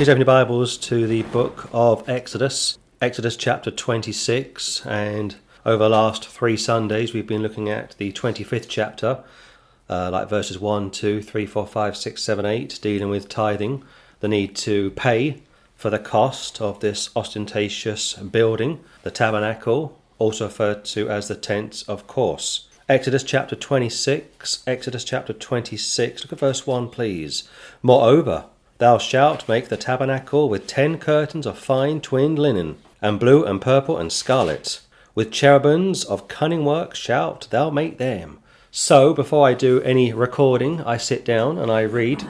Please open your Bibles to the book of Exodus, Exodus chapter 26. And over the last three Sundays, we've been looking at the 25th chapter, uh, like verses 1, 2, 3, 4, 5, 6, 7, 8, dealing with tithing, the need to pay for the cost of this ostentatious building, the tabernacle, also referred to as the tents, of course. Exodus chapter 26, Exodus chapter 26, look at verse 1, please. Moreover, Thou shalt make the tabernacle with ten curtains of fine twinned linen, and blue and purple and scarlet. With cherubims of cunning work shalt thou make them. So, before I do any recording, I sit down and I read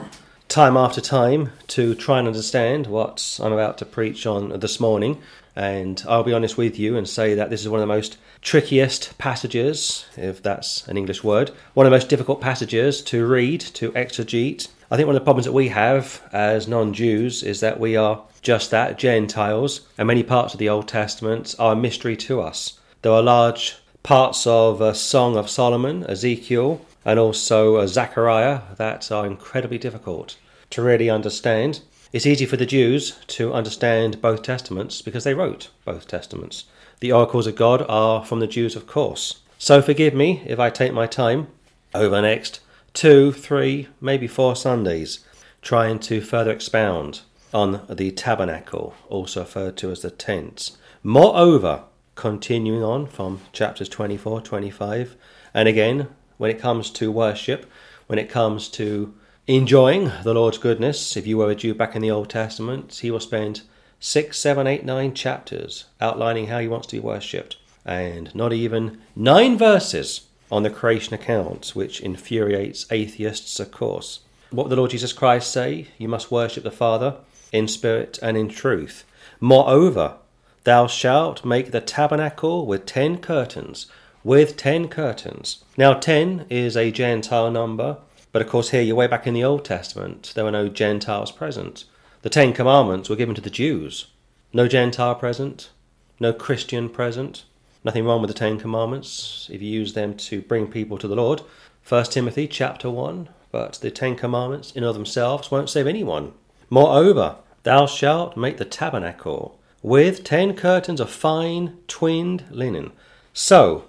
time after time to try and understand what I'm about to preach on this morning. And I'll be honest with you and say that this is one of the most trickiest passages, if that's an English word, one of the most difficult passages to read, to exegete, I think one of the problems that we have as non Jews is that we are just that, Gentiles, and many parts of the Old Testament are a mystery to us. There are large parts of a Song of Solomon, Ezekiel, and also Zechariah that are incredibly difficult to really understand. It's easy for the Jews to understand both Testaments because they wrote both Testaments. The oracles of God are from the Jews, of course. So forgive me if I take my time over the next two, three, maybe four Sundays, trying to further expound on the tabernacle, also referred to as the tents. Moreover, continuing on from chapters 24, 25, and again, when it comes to worship, when it comes to enjoying the Lord's goodness, if you were a Jew back in the Old Testament, he will spend six, seven, eight, nine chapters outlining how he wants to be worshipped, and not even nine verses on the creation account, which infuriates atheists, of course. What the Lord Jesus Christ say? You must worship the Father in spirit and in truth. Moreover, thou shalt make the tabernacle with ten curtains, with ten curtains. Now, ten is a Gentile number, but of course, here you're way back in the Old Testament, there were no Gentiles present. The Ten Commandments were given to the Jews. No Gentile present, no Christian present. Nothing wrong with the Ten Commandments if you use them to bring people to the Lord. 1 Timothy chapter 1. But the Ten Commandments in of themselves won't save anyone. Moreover, thou shalt make the tabernacle with ten curtains of fine twinned linen. So,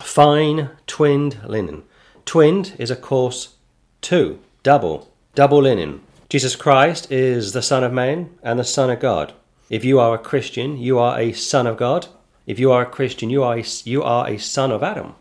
fine twinned linen. Twinned is, of course, two, double, double linen. Jesus Christ is the Son of Man and the Son of God. If you are a Christian, you are a Son of God if you are a Christian, you are a, you are a son of Adam.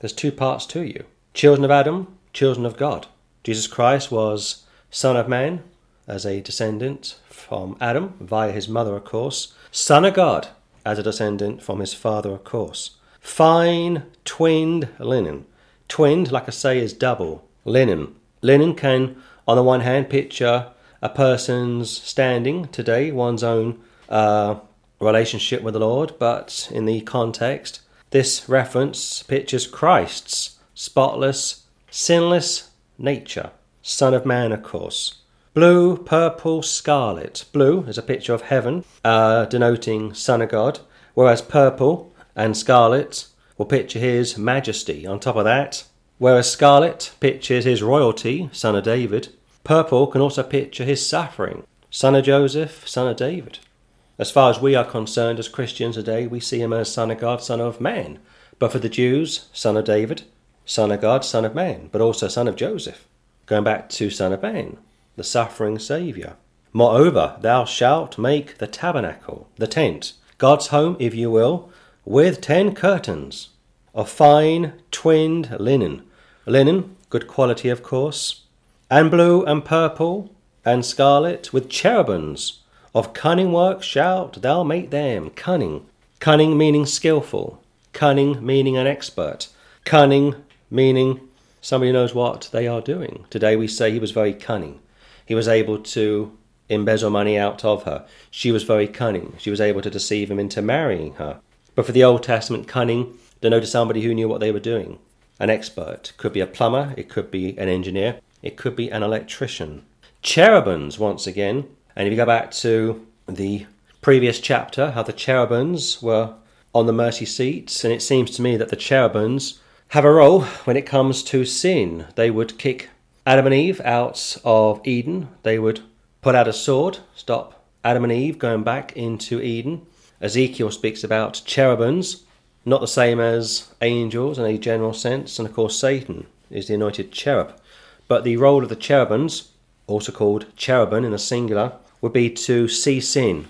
There's two parts to you children of Adam, children of God. Jesus Christ was Son of Man as a descendant from Adam via his mother, of course, Son of God as a descendant from his father, of course. Fine twinned linen. Twinned, like I say, is double. Linen. Linen can, on the one hand, picture a person's standing today, one's own uh, relationship with the Lord, but in the context, this reference pictures Christ's spotless, sinless nature. Son of Man, of course. Blue, purple, scarlet. Blue is a picture of heaven, uh, denoting Son of God, whereas purple and scarlet will picture his majesty. On top of that, whereas scarlet pictures his royalty, son of David, purple can also picture his suffering, son of Joseph, son of David. As far as we are concerned as Christians today, we see him as Son of God, Son of Man. But for the Jews, Son of David, Son of God, Son of Man, but also Son of Joseph. Going back to Son of Man, the suffering Saviour. Moreover, thou shalt make the tabernacle, the tent, God's home, if you will, with ten curtains of fine twinned linen. Linen, good quality, of course, and blue and purple and scarlet, with cherubims of cunning work shalt thou make them. Cunning. Cunning meaning skilful. Cunning meaning an expert. Cunning meaning somebody knows what they are doing. Today we say he was very cunning. He was able to embezzle money out of her. She was very cunning. She was able to deceive him into marrying her. But for the Old Testament, cunning denoted somebody who knew what they were doing. An expert. Could be a plumber, it could be an engineer, it could be an electrician. Cherubims, once again, and if you go back to the previous chapter, how the cherubims were on the mercy seats, and it seems to me that the cherubims have a role when it comes to sin. They would kick Adam and Eve out of Eden, they would pull out a sword, stop Adam and Eve going back into Eden. Ezekiel speaks about cherubims, not the same as angels in a general sense, and of course, Satan is the anointed cherub. But the role of the cherubims, also called cherubim in the singular, would be to see sin,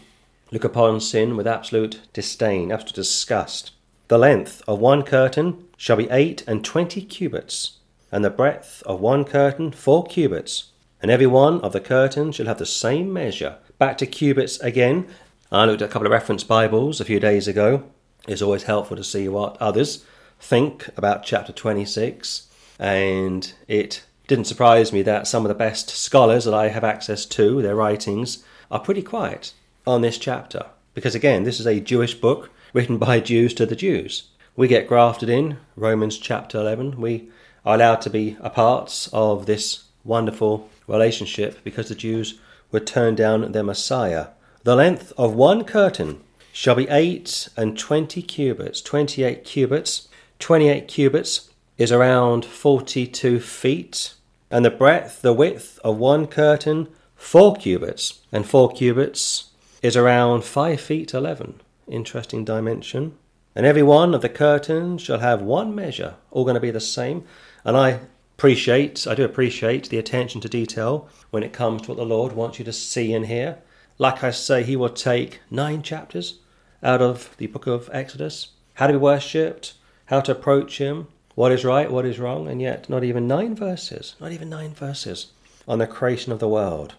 look upon sin with absolute disdain, absolute disgust. The length of one curtain shall be eight and twenty cubits, and the breadth of one curtain four cubits, and every one of the curtains shall have the same measure. Back to cubits again. I looked at a couple of reference Bibles a few days ago. It's always helpful to see what others think about chapter 26, and it didn't surprise me that some of the best scholars that I have access to, their writings, are pretty quiet on this chapter. Because again, this is a Jewish book written by Jews to the Jews. We get grafted in, Romans chapter 11. We are allowed to be a part of this wonderful relationship because the Jews would turn down their Messiah. The length of one curtain shall be eight and twenty cubits, twenty eight cubits. Twenty eight cubits is around forty two feet, and the breadth, the width of one curtain, four cubits, and four cubits is around five feet eleven. Interesting dimension. And every one of the curtains shall have one measure, all going to be the same. And I appreciate, I do appreciate the attention to detail when it comes to what the Lord wants you to see and hear. Like I say, He will take nine chapters out of the book of Exodus how to be worshipped, how to approach Him, what is right, what is wrong, and yet not even nine verses, not even nine verses on the creation of the world.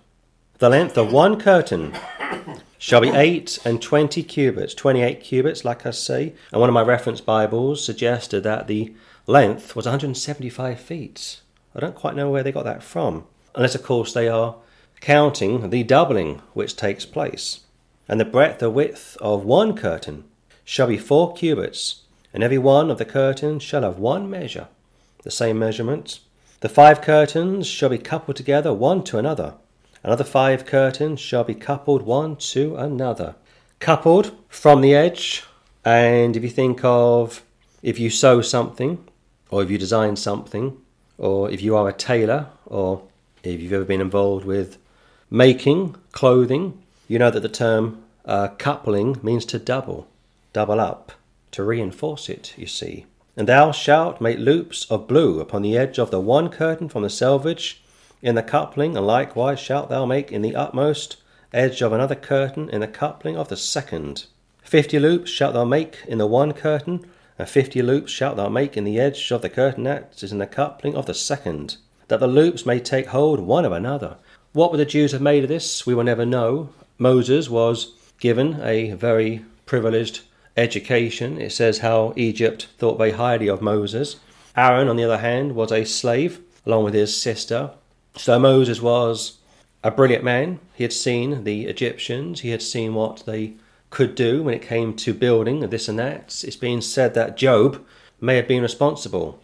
The length of one curtain shall be eight and twenty cubits, 28 cubits, like I say. And one of my reference Bibles suggested that the length was 175 feet. I don't quite know where they got that from, unless, of course, they are counting the doubling which takes place. And the breadth, the width of one curtain shall be four cubits, and every one of the curtains shall have one measure, the same measurement. The five curtains shall be coupled together one to another. Another five curtains shall be coupled one to another. Coupled from the edge, and if you think of if you sew something, or if you design something, or if you are a tailor, or if you've ever been involved with making clothing, you know that the term uh, coupling means to double, double up, to reinforce it, you see. And thou shalt make loops of blue upon the edge of the one curtain from the selvage in the coupling, and likewise shalt thou make in the utmost edge of another curtain in the coupling of the second. Fifty loops shalt thou make in the one curtain, and fifty loops shalt thou make in the edge of the curtain that is in the coupling of the second, that the loops may take hold one of another. What would the Jews have made of this? We will never know. Moses was given a very privileged education. It says how Egypt thought very highly of Moses. Aaron, on the other hand, was a slave along with his sister. So Moses was a brilliant man. He had seen the Egyptians, he had seen what they could do when it came to building this and that. It's been said that Job may have been responsible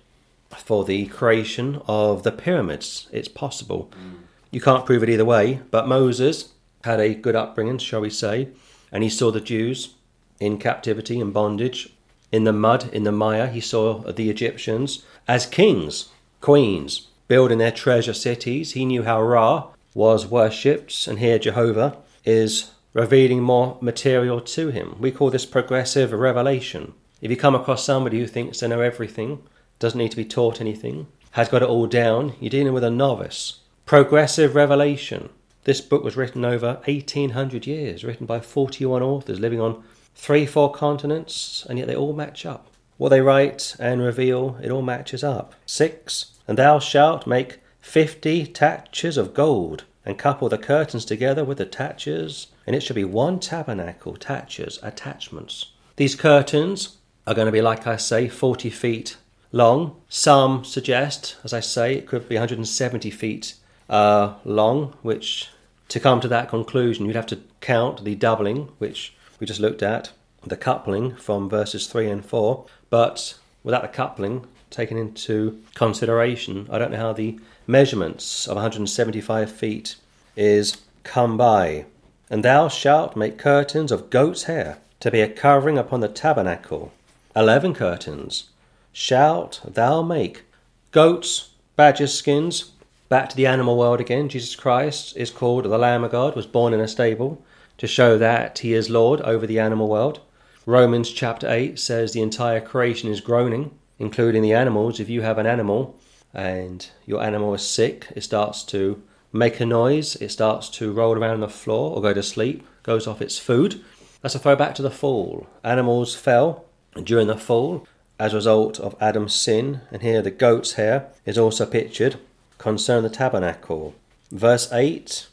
for the creation of the pyramids. It's possible. Mm. You can't prove it either way, but Moses had a good upbringing, shall we say, and he saw the Jews in captivity and bondage, in the mud, in the mire. He saw the Egyptians as kings, queens, building their treasure cities. He knew how Ra was worshipped, and here Jehovah is revealing more material to him. We call this progressive revelation. If you come across somebody who thinks they know everything, doesn't need to be taught anything, has got it all down, you're dealing with a novice. Progressive revelation. This book was written over 1800 years, written by 41 authors living on three, four continents, and yet they all match up. What they write and reveal, it all matches up. Six, and thou shalt make fifty taches of gold, and couple the curtains together with the taches and it shall be one tabernacle, taches, attachments. These curtains are going to be, like I say, 40 feet long. Some suggest, as I say, it could be 170 feet uh, long, which to come to that conclusion, you'd have to count the doubling, which we just looked at, the coupling from verses 3 and 4. But without the coupling taken into consideration, I don't know how the measurements of 175 feet is come by. And thou shalt make curtains of goat's hair, to be a covering upon the tabernacle. Eleven curtains shalt thou make. Goats, badgers' skins, Back to the animal world again. Jesus Christ is called the Lamb of God, was born in a stable to show that he is Lord over the animal world. Romans chapter 8 says the entire creation is groaning, including the animals. If you have an animal and your animal is sick, it starts to make a noise, it starts to roll around on the floor or go to sleep, goes off its food. That's a throwback to the fall. Animals fell during the fall as a result of Adam's sin, and here the goat's hair is also pictured concern the tabernacle. Verse 8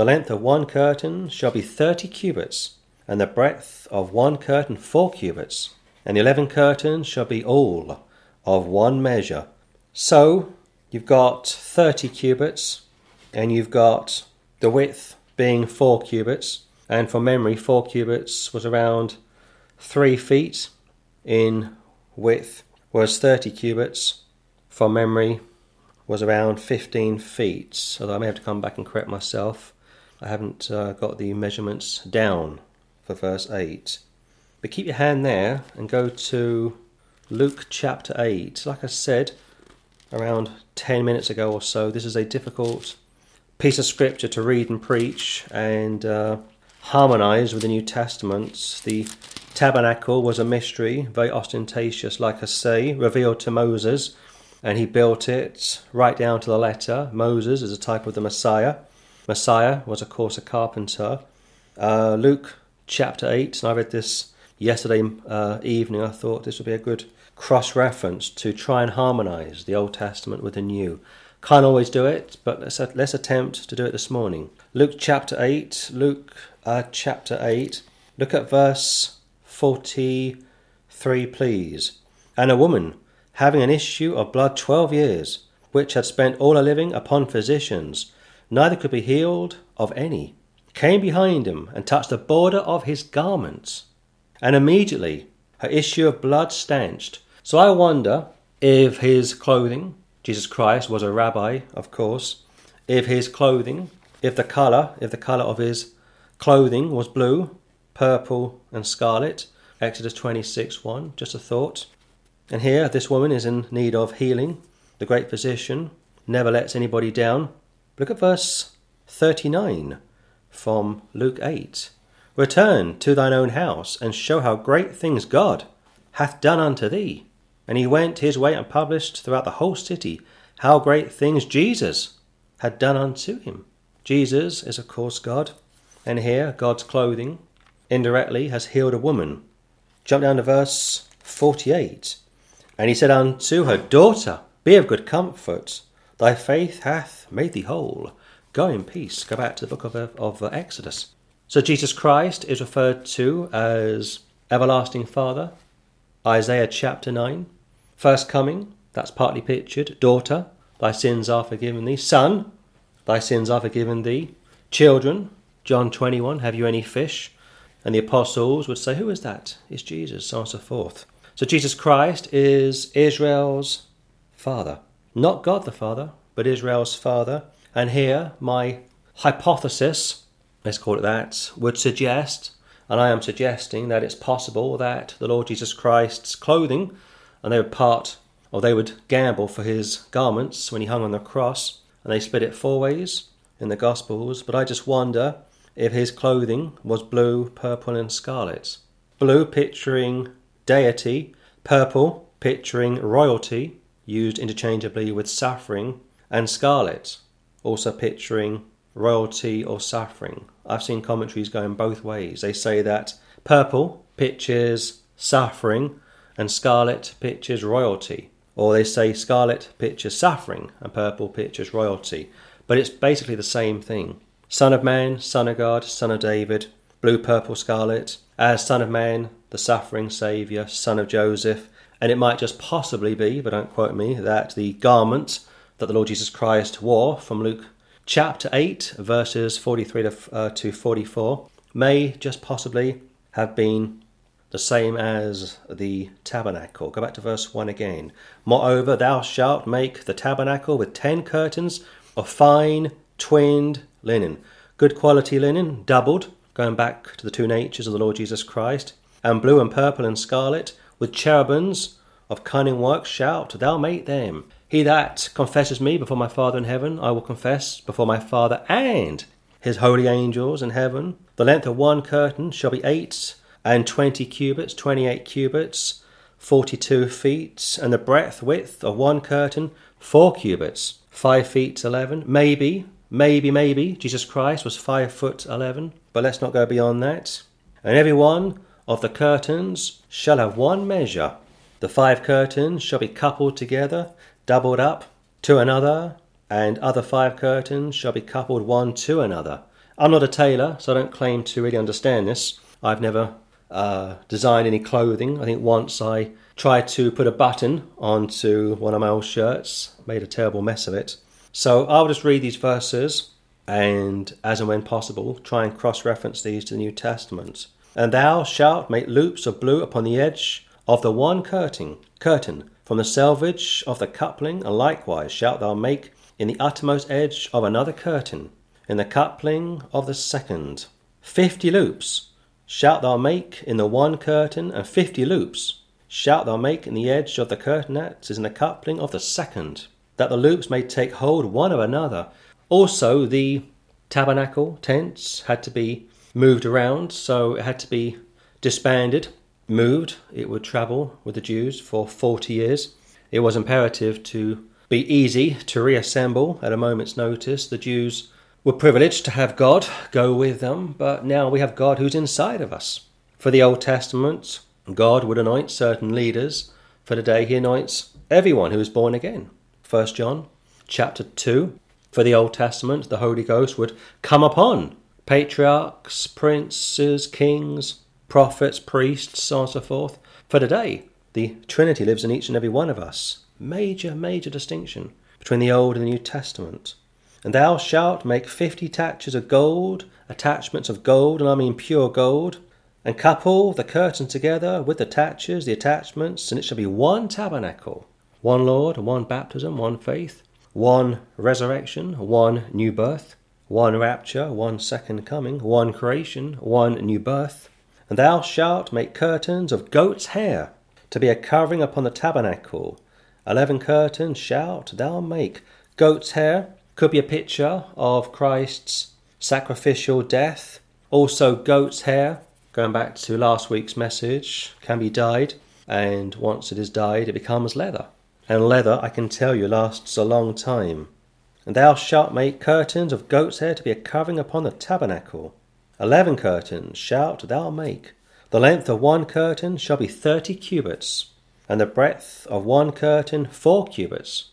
The length of one curtain shall be thirty cubits, and the breadth of one curtain four cubits, and the eleven curtains shall be all of one measure. So you've got thirty cubits, and you've got the width being four cubits, and from memory, four cubits was around three feet in width, whereas 30 cubits from memory was around 15 feet, although I may have to come back and correct myself. I haven't uh, got the measurements down for verse 8. But keep your hand there and go to Luke chapter 8. Like I said around 10 minutes ago or so, this is a difficult piece of scripture to read and preach and uh, harmonize with the New Testament. The tabernacle was a mystery, very ostentatious, like I say, revealed to Moses and he built it right down to the letter. Moses is a type of the Messiah. Messiah was, of course, a carpenter. Uh, Luke chapter 8, and I read this yesterday uh, evening. I thought this would be a good cross reference to try and harmonize the Old Testament with the New. Can't always do it, but let's, let's attempt to do it this morning. Luke chapter 8, Luke uh, chapter 8, look at verse 43, please. And a woman having an issue of blood twelve years, which had spent all her living upon physicians, neither could be healed of any, came behind him and touched the border of his garments. And immediately her issue of blood stanched. So I wonder if his clothing, Jesus Christ was a rabbi, of course, if his clothing, if the colour, if the colour of his clothing was blue, purple, and scarlet. Exodus 26 1, just a thought. And here, this woman is in need of healing. The great physician never lets anybody down. Look at verse 39 from Luke 8. Return to thine own house, and show how great things God hath done unto thee. And he went his way and published throughout the whole city how great things Jesus had done unto him. Jesus is, of course, God. And here, God's clothing indirectly has healed a woman. Jump down to verse 48. And he said unto her, Daughter, be of good comfort. Thy faith hath made thee whole. Go in peace. Go back to the book of, of Exodus. So Jesus Christ is referred to as everlasting Father. Isaiah chapter 9. First coming, that's partly pictured. Daughter, thy sins are forgiven thee. Son, thy sins are forgiven thee. Children, John 21, have you any fish? And the apostles would say, Who is that? It's Jesus, so on and so forth. So Jesus Christ is Israel's father. Not God the Father, but Israel's father. And here, my hypothesis, let's call it that, would suggest, and I am suggesting, that it's possible that the Lord Jesus Christ's clothing, and they would part, or they would gamble for his garments when he hung on the cross, and they split it four ways in the Gospels. But I just wonder if his clothing was blue, purple, and scarlet. Blue picturing deity, purple picturing royalty, used interchangeably with suffering, and scarlet, also picturing royalty or suffering. I've seen commentaries going both ways. They say that purple pictures suffering and scarlet pictures royalty. Or they say scarlet pictures suffering and purple pictures royalty. But it's basically the same thing. Son of Man, Son of God, Son of David, blue, purple, scarlet. As Son of Man, the suffering Saviour, son of Joseph, and it might just possibly be, but don't quote me, that the garment that the Lord Jesus Christ wore from Luke chapter 8, verses 43 to, uh, to 44, may just possibly have been the same as the tabernacle. Go back to verse 1 again. Moreover, thou shalt make the tabernacle with ten curtains of fine twinned linen, good quality linen, doubled, going back to the two natures of the Lord Jesus Christ and blue and purple and scarlet, with cherubims of cunning work, shout, Thou make them. He that confesses me before my Father in heaven, I will confess before my Father and his holy angels in heaven. The length of one curtain shall be eight and twenty cubits, twenty eight cubits, forty two feet, and the breadth width of one curtain four cubits, five feet eleven. Maybe, maybe, maybe Jesus Christ was five foot eleven, but let's not go beyond that. And every one of the curtains shall have one measure. The five curtains shall be coupled together, doubled up to another, and other five curtains shall be coupled one to another. I'm not a tailor, so I don't claim to really understand this. I've never uh, designed any clothing. I think once I tried to put a button onto one of my old shirts, made a terrible mess of it. So I'll just read these verses and, as and when possible, try and cross reference these to the New Testament. And thou shalt make loops of blue upon the edge of the one curtain, curtain from the selvage of the coupling, and likewise shalt thou make in the uttermost edge of another curtain, in the coupling of the second. Fifty loops shalt thou make in the one curtain, and fifty loops shalt thou make in the edge of the curtain that is in the coupling of the second, that the loops may take hold one of another. Also, the tabernacle tents had to be moved around, so it had to be disbanded moved, it would travel with the Jews for 40 years. It was imperative to be easy to reassemble at a moment's notice. The Jews were privileged to have God go with them, but now we have God who's inside of us. For the Old Testament, God would anoint certain leaders. For today, He anoints everyone who is born again. 1 John chapter 2. For the Old Testament, the Holy Ghost would come upon patriarchs, princes, kings, prophets, priests, so on and so forth. For today, the Trinity lives in each and every one of us. Major, major distinction between the Old and the New Testament. And thou shalt make fifty taches of gold, attachments of gold, and I mean pure gold, and couple the curtain together with the taches, the attachments, and it shall be one tabernacle, one Lord, one baptism, one faith, one resurrection, one new birth, one rapture, one second coming, one creation, one new birth, and thou shalt make curtains of goat's hair to be a covering upon the tabernacle. Eleven curtains shalt thou make. Goat's hair could be a picture of Christ's sacrificial death. Also, goat's hair, going back to last week's message, can be dyed, and once it is dyed, it becomes leather. And leather, I can tell you, lasts a long time. And thou shalt make curtains of goat's hair to be a covering upon the tabernacle. Eleven curtains shalt thou make. The length of one curtain shall be thirty cubits, and the breadth of one curtain four cubits.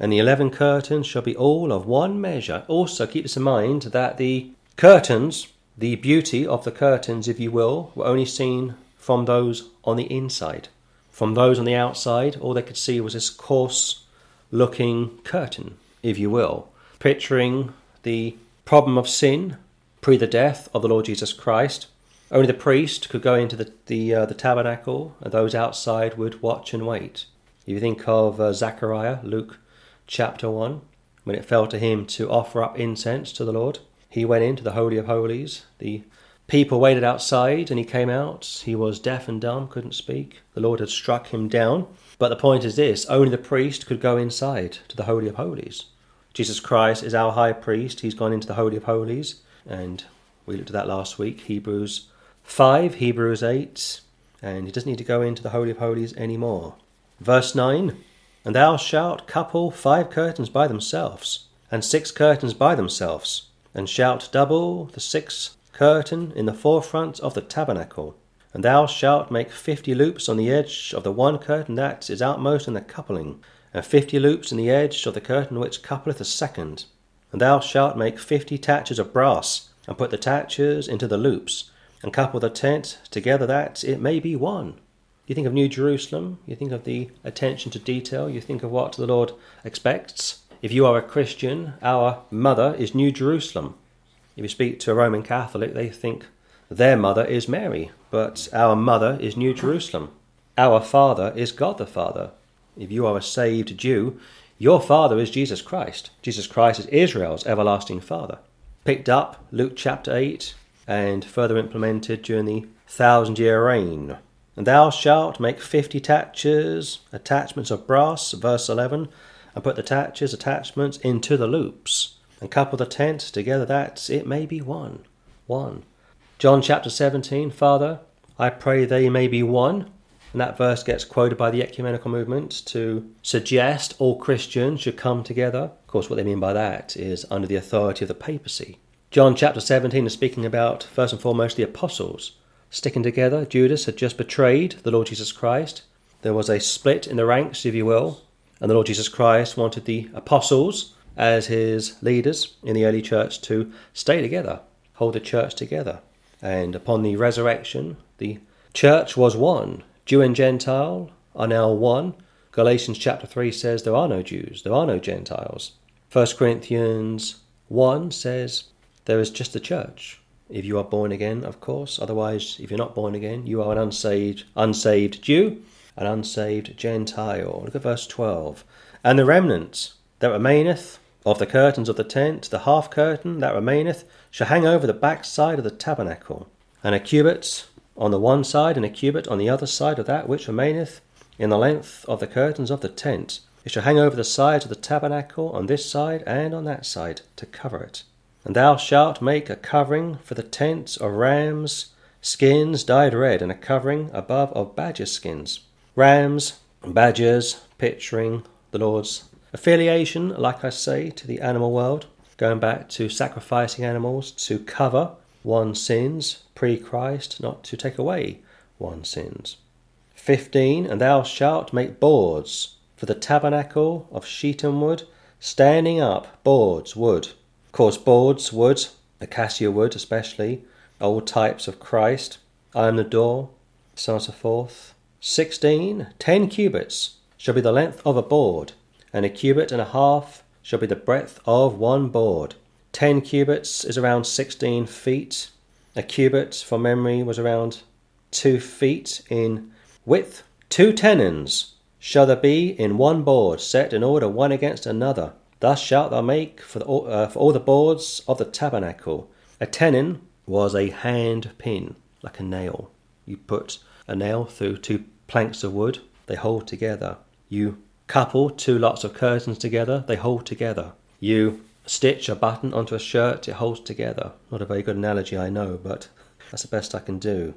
And the eleven curtains shall be all of one measure. Also, keep this in mind that the curtains, the beauty of the curtains, if you will, were only seen from those on the inside. From those on the outside, all they could see was this coarse looking curtain, if you will, picturing the problem of sin pre the death of the Lord Jesus Christ. Only the priest could go into the the, uh, the tabernacle, and those outside would watch and wait. If you think of uh, Zechariah, Luke chapter 1, when it fell to him to offer up incense to the Lord, he went into the Holy of Holies. The people waited outside, and he came out. He was deaf and dumb, couldn't speak. The Lord had struck him down. But the point is this only the priest could go inside to the Holy of Holies. Jesus Christ is our high priest. He's gone into the Holy of Holies and we looked at that last week Hebrews 5, Hebrews 8, and he doesn't need to go into the Holy of Holies anymore. Verse 9 And thou shalt couple five curtains by themselves, and six curtains by themselves, and shalt double the sixth curtain in the forefront of the tabernacle. And thou shalt make fifty loops on the edge of the one curtain that is outmost in the coupling, and fifty loops in the edge of the curtain which coupleth the second. And thou shalt make fifty taches of brass, and put the taches into the loops, and couple the tent together that it may be one. You think of New Jerusalem, you think of the attention to detail, you think of what the Lord expects. If you are a Christian, our mother is New Jerusalem. If you speak to a Roman Catholic, they think their mother is Mary, but our mother is New Jerusalem. Our Father is God the Father. If you are a saved Jew, your Father is Jesus Christ. Jesus Christ is Israel's everlasting Father. Picked up Luke chapter 8 and further implemented during the thousand year reign. And thou shalt make fifty taches, attachments of brass, verse 11, and put the attachers, attachments into the loops, and couple the tent together that it may be one. One. John chapter 17, Father, I pray they may be one. And that verse gets quoted by the ecumenical movement to suggest all Christians should come together. Of course, what they mean by that is under the authority of the papacy. John chapter 17 is speaking about, first and foremost, the apostles sticking together. Judas had just betrayed the Lord Jesus Christ. There was a split in the ranks, if you will, and the Lord Jesus Christ wanted the apostles as his leaders in the early church to stay together, hold the church together. And upon the resurrection, the church was one. Jew and Gentile are now one. Galatians chapter 3 says there are no Jews, there are no Gentiles. 1 Corinthians 1 says there is just the church. If you are born again, of course. Otherwise, if you're not born again, you are an unsaved, unsaved Jew, an unsaved Gentile. Look at verse 12. And the remnant that remaineth of the curtains of the tent, the half curtain that remaineth, shall hang over the back side of the tabernacle, and a cubit on the one side, and a cubit on the other side of that which remaineth in the length of the curtains of the tent. It shall hang over the sides of the tabernacle on this side and on that side to cover it. And thou shalt make a covering for the tent of rams' skins dyed red, and a covering above of badger skins. Rams, badgers, picturing the Lord's affiliation, like I say, to the animal world, going back to sacrificing animals to cover one's sins pre Christ, not to take away one's sins. 15. And thou shalt make boards for the tabernacle of shittim wood, standing up boards, wood of course, boards, wood, acacia wood especially, old types of Christ. I am the door, so on and so forth. 16. Ten cubits shall be the length of a board, and a cubit and a half shall be the breadth of one board. Ten cubits is around 16 feet. A cubit, from memory, was around two feet in width. Two tenons shall there be in one board, set in order one against another. Thus shalt thou make for, the, uh, for all the boards of the tabernacle. A tenon was a hand pin, like a nail. You put a nail through two planks of wood, they hold together. You couple two lots of curtains together, they hold together. You stitch a button onto a shirt, it holds together. Not a very good analogy, I know, but that's the best I can do.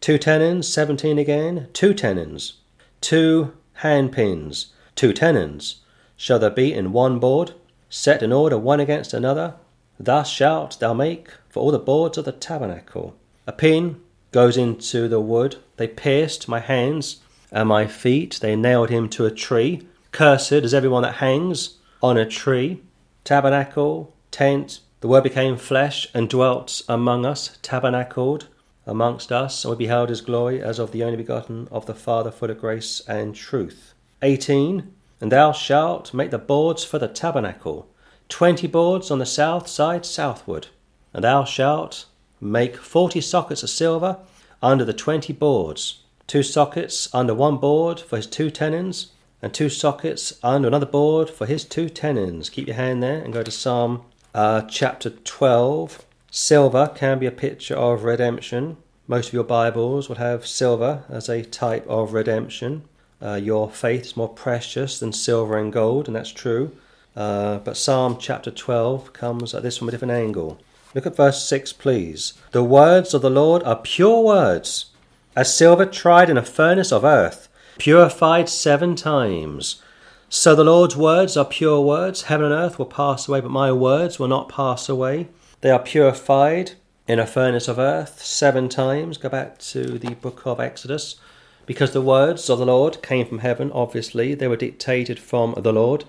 Two tenons, 17 again. Two tenons. Two hand pins. Two tenons shall there be in one board, set in order one against another. Thus shalt thou make for all the boards of the tabernacle. A pin goes into the wood. They pierced my hands and my feet. They nailed him to a tree. Cursed is everyone that hangs on a tree. Tabernacle, tent. The word became flesh and dwelt among us, tabernacled amongst us, and we beheld his glory as of the only begotten of the Father, full of grace and truth. 18. And thou shalt make the boards for the tabernacle, twenty boards on the south side southward. And thou shalt make forty sockets of silver under the twenty boards, two sockets under one board for his two tenons, and two sockets under another board for his two tenons. Keep your hand there and go to Psalm uh, chapter 12. Silver can be a picture of redemption. Most of your Bibles will have silver as a type of redemption. Uh, your faith is more precious than silver and gold, and that's true. Uh, but Psalm chapter 12 comes at this from a different angle. Look at verse 6, please. The words of the Lord are pure words, as silver tried in a furnace of earth, purified seven times. So the Lord's words are pure words. Heaven and earth will pass away, but my words will not pass away. They are purified in a furnace of earth seven times. Go back to the book of Exodus because the words of the Lord came from heaven, obviously, they were dictated from the Lord,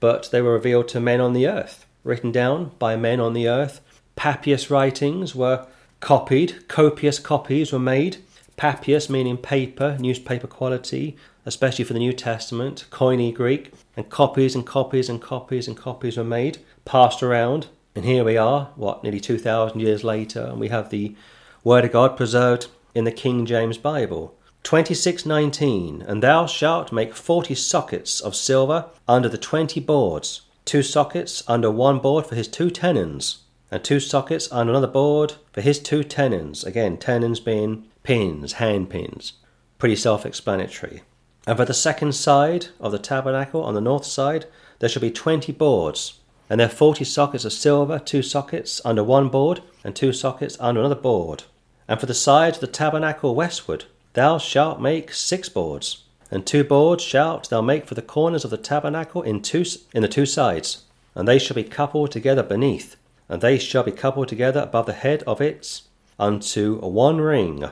but they were revealed to men on the earth, written down by men on the earth. Papias writings were copied, copious copies were made. Papias meaning paper, newspaper quality, especially for the New Testament, Koine Greek, and copies and copies and copies and copies were made, passed around. And here we are, what, nearly 2,000 years later, and we have the Word of God preserved in the King James Bible. 2619 And thou shalt make forty sockets of silver under the twenty boards, two sockets under one board for his two tenons, and two sockets under another board for his two tenons. Again, tenons being pins, hand pins. Pretty self explanatory. And for the second side of the tabernacle on the north side, there shall be twenty boards, and there are forty sockets of silver, two sockets under one board, and two sockets under another board. And for the sides of the tabernacle westward, thou shalt make six boards, and two boards shalt thou make for the corners of the tabernacle in two in the two sides, and they shall be coupled together beneath, and they shall be coupled together above the head of it unto one ring.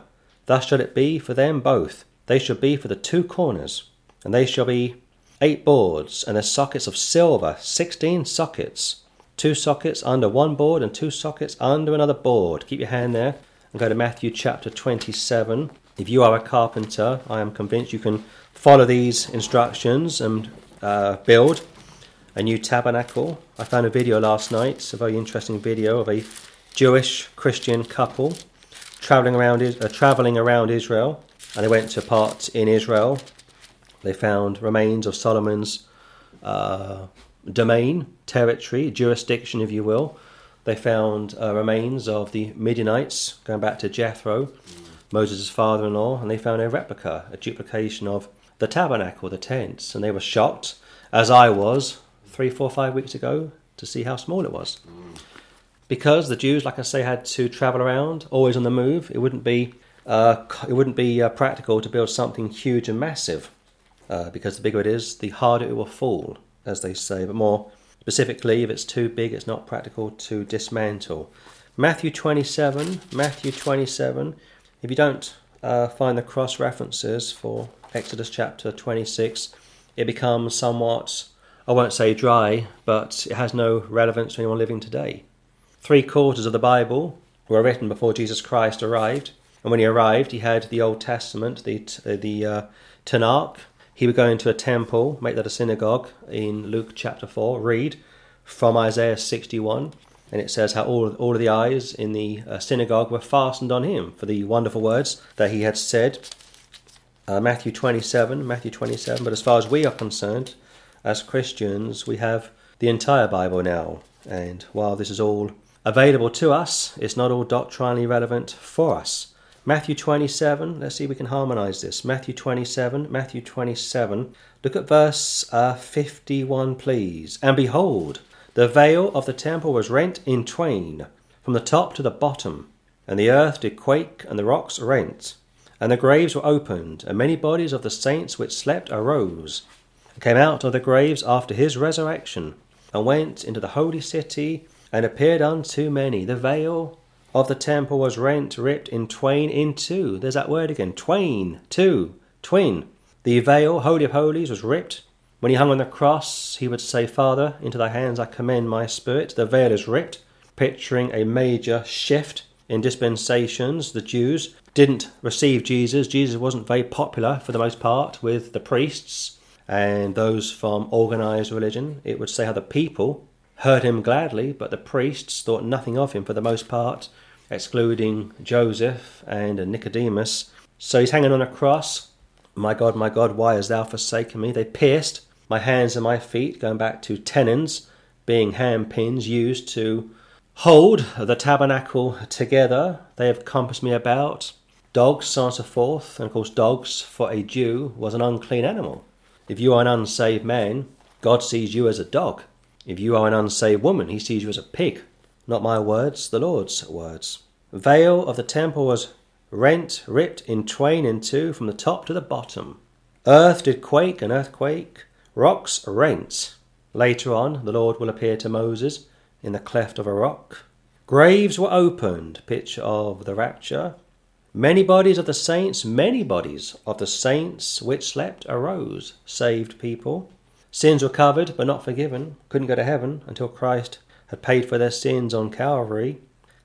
Thus shall it be for them both. They shall be for the two corners, and they shall be eight boards, and the sockets of silver, sixteen sockets, two sockets under one board, and two sockets under another board. Keep your hand there, and go to Matthew chapter 27. If you are a carpenter, I am convinced you can follow these instructions and uh, build a new tabernacle. I found a video last night, a very interesting video of a Jewish Christian couple traveling around uh, traveling around Israel, and they went to part in Israel. They found remains of Solomon's uh, domain, territory, jurisdiction, if you will. They found uh, remains of the Midianites, going back to Jethro, Moses' father-in-law, and they found a replica, a duplication of the tabernacle, the tents, and they were shocked, as I was three, four, five weeks ago, to see how small it was because the Jews, like I say, had to travel around, always on the move. It wouldn't be uh, it wouldn't be uh, practical to build something huge and massive, uh, because the bigger it is, the harder it will fall, as they say. But more specifically, if it's too big, it's not practical to dismantle. Matthew 27, Matthew 27. If you don't uh, find the cross references for Exodus chapter 26, it becomes somewhat, I won't say dry, but it has no relevance to anyone living today. Three quarters of the Bible were written before Jesus Christ arrived. And when he arrived, he had the Old Testament, the, uh, the uh, Tanakh. He would go into a temple, make that a synagogue in Luke chapter 4, read from Isaiah 61. And it says how all, all of the eyes in the uh, synagogue were fastened on him for the wonderful words that he had said. Uh, Matthew 27, Matthew 27. But as far as we are concerned, as Christians, we have the entire Bible now. And while this is all available to us. It's not all doctrinally relevant for us. Matthew 27, let's see if we can harmonize this. Matthew 27, Matthew 27. Look at verse uh, 51, please. And behold, the veil of the temple was rent in twain, from the top to the bottom, and the earth did quake, and the rocks rent. And the graves were opened, and many bodies of the saints which slept arose, came out of the graves after his resurrection, and went into the holy city and appeared unto many. The veil of the temple was rent, ripped in twain in two. There's that word again twain, two, twin. The veil, Holy of Holies, was ripped. When he hung on the cross, he would say, Father, into thy hands I commend my spirit. The veil is ripped, picturing a major shift in dispensations. The Jews didn't receive Jesus. Jesus wasn't very popular for the most part with the priests and those from organized religion. It would say how the people heard him gladly, but the priests thought nothing of him for the most part, excluding Joseph and Nicodemus. So he's hanging on a cross. My God, my God, why hast thou forsaken me? They pierced my hands and my feet, going back to tenons, being hand pins used to hold the tabernacle together. They have compassed me about. Dogs, so on and so forth. And of course, dogs for a Jew was an unclean animal. If you are an unsaved man, God sees you as a dog. If you are an unsaved woman, he sees you as a pig. Not my words, the Lord's words. The Veil of the temple was rent, ripped in twain in two from the top to the bottom. Earth did quake, an earthquake, rocks rent. Later on, the Lord will appear to Moses in the cleft of a rock. Graves were opened, picture of the rapture. Many bodies of the saints, many bodies of the saints which slept arose, saved people. Sins were covered but not forgiven, couldn't go to heaven until Christ had paid for their sins on Calvary,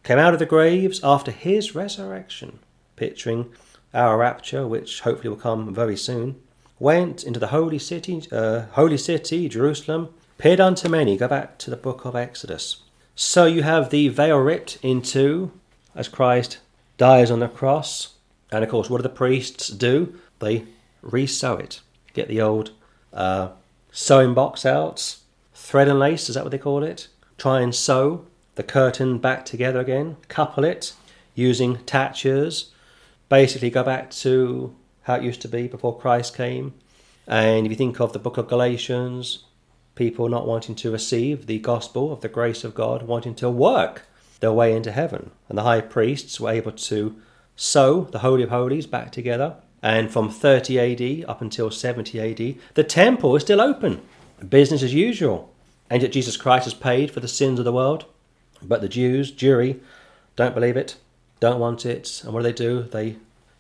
came out of the graves after his resurrection, picturing our rapture, which hopefully will come very soon, went into the holy city, uh, holy city, Jerusalem, appeared unto many. Go back to the book of Exodus. So you have the veil ripped in two as Christ dies on the cross. And of course, what do the priests do? They resew it. Get the old uh, sewing box out, thread and lace, is that what they call it? Try and sew the curtain back together again, couple it using tatchers, basically go back to how it used to be before Christ came. And if you think of the book of Galatians, people not wanting to receive the gospel of the grace of God, wanting to work their way into heaven. And the high priests were able to sew the Holy of Holies back together. And from 30 AD up until 70 AD, the temple is still open, business as usual. And yet Jesus Christ has paid for the sins of the world. But the Jews, Jewry, don't believe it, don't want it. And what do they do? They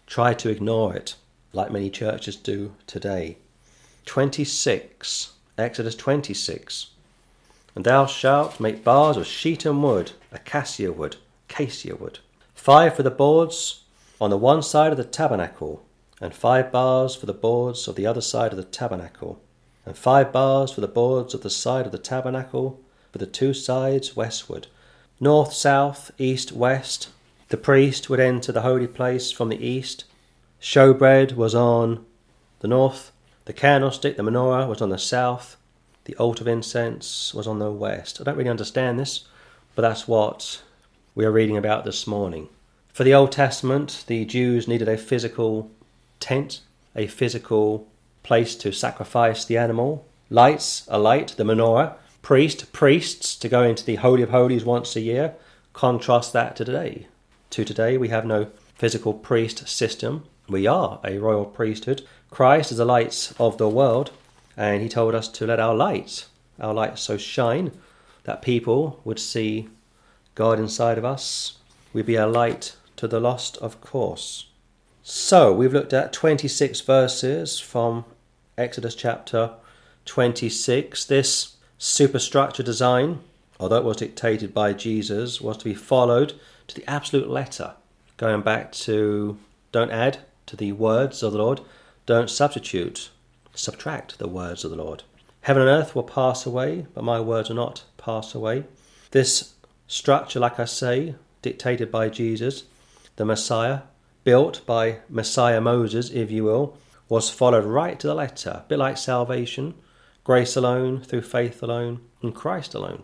try to ignore it, like many churches do today. 26, Exodus 26. And thou shalt make bars of shittim wood, acacia wood, cassia wood. Five for the boards on the one side of the tabernacle, and five bars for the boards of the other side of the tabernacle, and five bars for the boards of the side of the tabernacle, for the two sides westward, north, south, east, west. The priest would enter the holy place from the east. Showbread was on the north, the candlestick, the menorah, was on the south, the altar of incense was on the west. I don't really understand this, but that's what we are reading about this morning. For the Old Testament, the Jews needed a physical tent, a physical place to sacrifice the animal, lights, a light, the menorah, priest, priests to go into the Holy of Holies once a year. Contrast that to today. To today, we have no physical priest system. We are a royal priesthood. Christ is the light of the world, and he told us to let our light, our light so shine that people would see God inside of us. We'd be a light to the lost, of course. So, we've looked at 26 verses from Exodus chapter 26. This superstructure design, although it was dictated by Jesus, was to be followed to the absolute letter. Going back to don't add to the words of the Lord, don't substitute, subtract the words of the Lord. Heaven and earth will pass away, but my words will not pass away. This structure, like I say, dictated by Jesus, the Messiah, built by Messiah Moses, if you will, was followed right to the letter, a bit like salvation, grace alone, through faith alone, in Christ alone.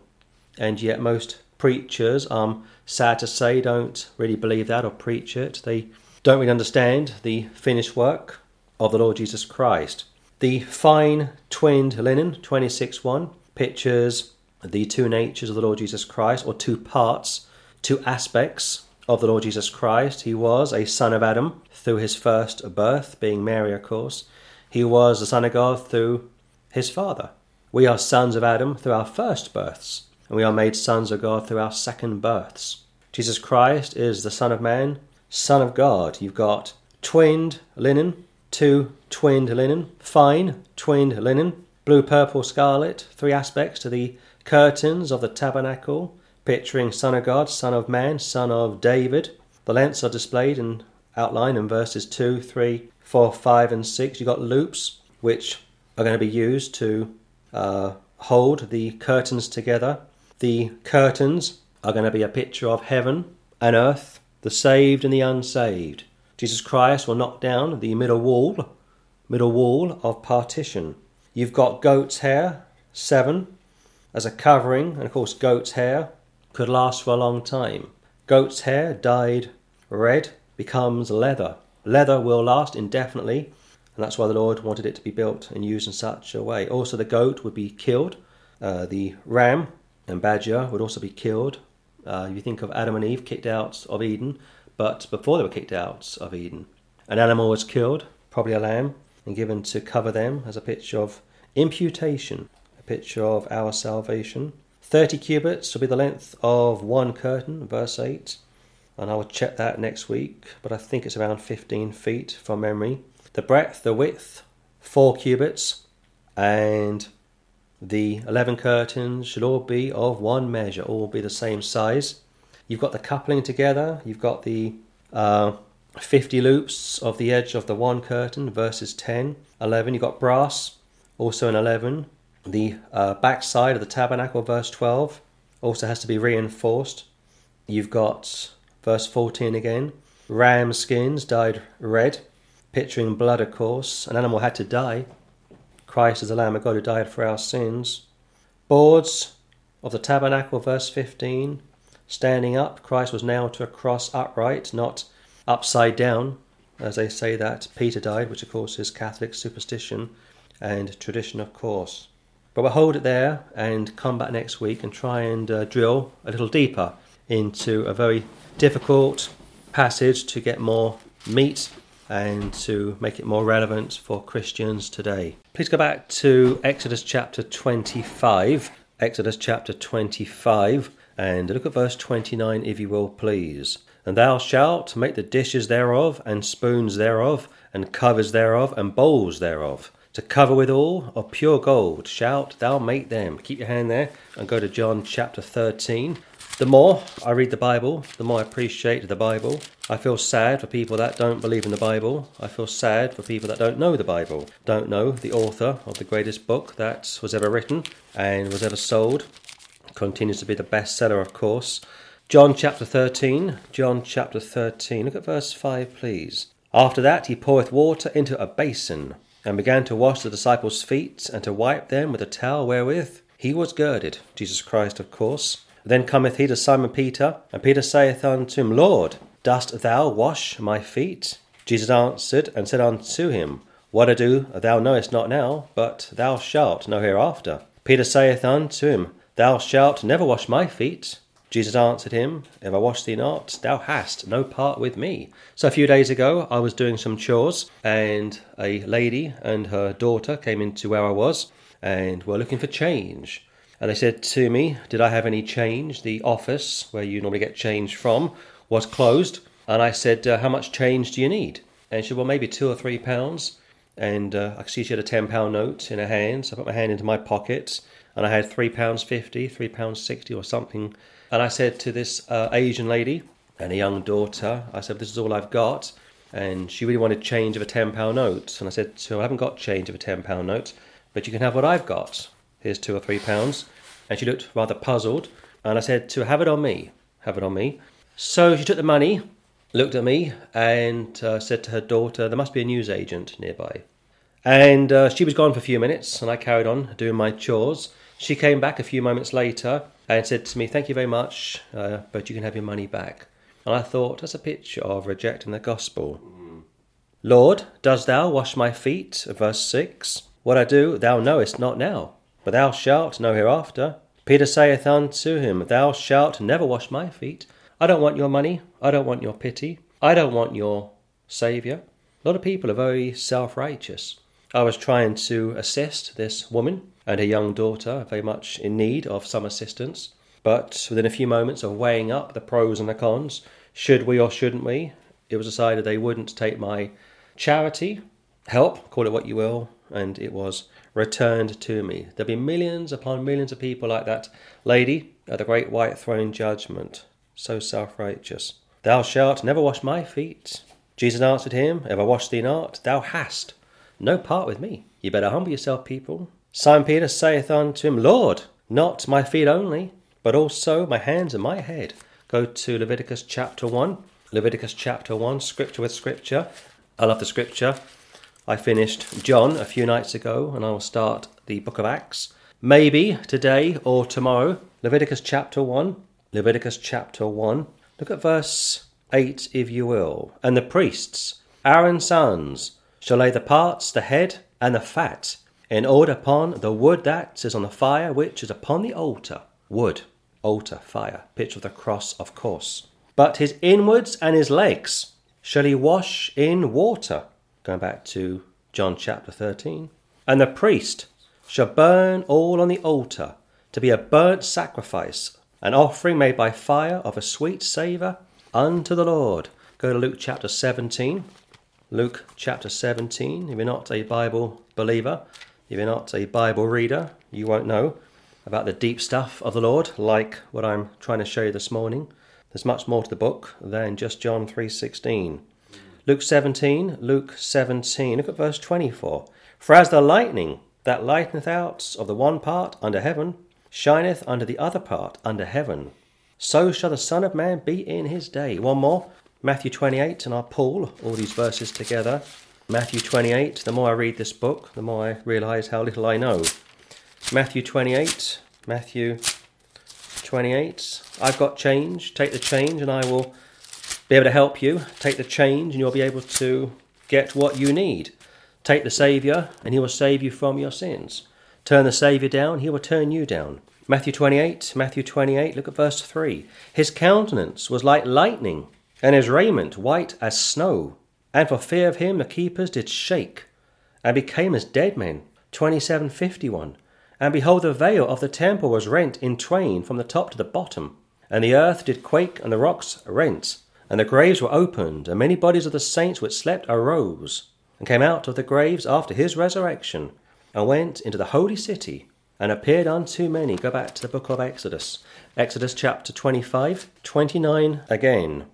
And yet, most preachers, I'm sad to say, don't really believe that or preach it. They don't really understand the finished work of the Lord Jesus Christ. The fine twinned linen, 26.1, pictures the two natures of the Lord Jesus Christ, or two parts, two aspects of the Lord Jesus Christ. He was a son of Adam through his first birth, being Mary, of course. He was the Son of God through his Father. We are sons of Adam through our first births, and we are made sons of God through our second births. Jesus Christ is the Son of Man, Son of God. You've got twinned linen, two twinned linen, fine twinned linen, blue, purple, scarlet, three aspects to the curtains of the tabernacle, picturing Son of God, Son of Man, Son of David. The lengths are displayed and outlined in verses 2, 3, 4, 5, and 6. You've got loops, which are going to be used to uh, hold the curtains together. The curtains are going to be a picture of heaven and earth, the saved and the unsaved. Jesus Christ will knock down the middle wall, middle wall of partition. You've got goat's hair, seven, as a covering, and of course, goat's hair could last for a long time. Goat's hair dyed red becomes leather. Leather will last indefinitely, and that's why the Lord wanted it to be built and used in such a way. Also, the goat would be killed. Uh, the ram and badger would also be killed. Uh, you think of Adam and Eve kicked out of Eden, but before they were kicked out of Eden, an animal was killed, probably a lamb, and given to cover them as a picture of imputation, a picture of our salvation. 30 cubits will be the length of one curtain, verse 8. And I will check that next week, but I think it's around 15 feet from memory. The breadth, the width, 4 cubits, and the 11 curtains should all be of one measure, all be the same size. You've got the coupling together, you've got the uh, 50 loops of the edge of the one curtain, verses 10, 11. You've got brass, also in 11. The uh, back side of the tabernacle, verse 12, also has to be reinforced. You've got verse 14 again ram skins dyed red, picturing blood, of course. An animal had to die. Christ is the Lamb of God who died for our sins. Boards of the tabernacle, verse 15, standing up. Christ was nailed to a cross upright, not upside down, as they say that Peter died, which of course is Catholic superstition and tradition, of course. But we'll hold it there and come back next week and try and uh, drill a little deeper into a very difficult passage to get more meat and to make it more relevant for Christians today. Please go back to Exodus chapter 25. Exodus chapter 25 and look at verse 29 if you will, please. And thou shalt make the dishes thereof, and spoons thereof, and covers thereof, and bowls thereof. To cover withal of pure gold shalt thou make them. Keep your hand there and go to John chapter 13. The more I read the Bible, the more I appreciate the Bible. I feel sad for people that don't believe in the Bible. I feel sad for people that don't know the Bible, don't know the author of the greatest book that was ever written and was ever sold. Continues to be the bestseller, of course. John chapter 13. John chapter 13. Look at verse 5, please. After that, he poureth water into a basin, and began to wash the disciples' feet, and to wipe them with a towel wherewith he was girded. Jesus Christ, of course. Then cometh he to Simon Peter, and Peter saith unto him, Lord, dost thou wash my feet? Jesus answered and said unto him, What I do thou knowest not now, but thou shalt know hereafter. Peter saith unto him, Thou shalt never wash my feet. Jesus answered him, If I wash thee not, thou hast no part with me. So a few days ago, I was doing some chores, and a lady and her daughter came into where I was, and were looking for change. And they said to me, Did I have any change? The office where you normally get change from was closed. And I said, uh, How much change do you need? And she said, Well, maybe two or three pounds. And uh, I could see she had a ten pound note in her hand. So I put my hand into my pocket and I had three pounds fifty, three pounds sixty, or something. And I said to this uh, Asian lady and a young daughter, I said, This is all I've got. And she really wanted change of a ten pound note. And I said, So I haven't got change of a ten pound note, but you can have what I've got. Here's two or three pounds. And she looked rather puzzled. And I said, To have it on me. Have it on me. So she took the money, looked at me, and uh, said to her daughter, There must be a newsagent nearby. And uh, she was gone for a few minutes, and I carried on doing my chores. She came back a few moments later and said to me, Thank you very much, uh, but you can have your money back. And I thought, That's a picture of rejecting the gospel. Lord, dost thou wash my feet? Verse 6. What I do, thou knowest not now but thou shalt know hereafter. Peter saith unto him, Thou shalt never wash my feet. I don't want your money. I don't want your pity. I don't want your Saviour. A lot of people are very self righteous. I was trying to assist this woman and her young daughter, very much in need of some assistance. But within a few moments of weighing up the pros and the cons, should we or shouldn't we, it was decided they wouldn't take my charity, help, call it what you will, and it was returned to me. There'll be millions upon millions of people like that lady at the great white throne judgment, so self righteous. Thou shalt never wash my feet. Jesus answered him, If I wash thee not, thou hast no part with me. You better humble yourself, people. Simon Peter saith unto him, Lord, not my feet only, but also my hands and my head. Go to Leviticus chapter 1. Leviticus chapter 1, scripture with scripture. I love the scripture. I finished John a few nights ago, and I will start the book of Acts. Maybe today or tomorrow, Leviticus chapter 1. Leviticus chapter 1. Look at verse 8, if you will. And the priests, Aaron's sons, shall lay the parts, the head, and the fat, in order upon the wood that is on the fire which is upon the altar. Wood, altar, fire. Picture of the cross, of course. But his inwards and his legs shall he wash in water going back to John chapter 13. And the priest shall burn all on the altar to be a burnt sacrifice, an offering made by fire of a sweet savour unto the Lord. Go to Luke chapter 17. Luke chapter 17. If you're not a Bible believer, if you're not a Bible reader, you won't know about the deep stuff of the Lord, like what I'm trying to show you this morning. There's much more to the book than just John 3:16. Luke 17, Luke 17, look at verse 24. For as the lightning that lighteneth out of the one part under heaven shineth unto the other part under heaven, so shall the Son of Man be in his day. One more, Matthew 28, and I'll pull all these verses together. Matthew 28, the more I read this book, the more I realise how little I know. Matthew 28, Matthew 28, I've got change, take the change, and I will be able to help you. Take the change, and you'll be able to get what you need. Take the Saviour, and He will save you from your sins. turn the Saviour down, he will turn you down. Matthew 28, Matthew 28, look at verse 3. His countenance was like lightning, and his raiment white as snow. And for fear of him the keepers did shake, and became as dead men. 2751. And behold, the veil of the temple was rent in twain from the top to the bottom, and the earth did quake, and the rocks rent, and the graves were opened, and many bodies of the saints which slept arose, and came out of the graves after his resurrection, and went into the holy city and appeared unto many. Go back to the book of Exodus. Exodus chapter 25, 29 again.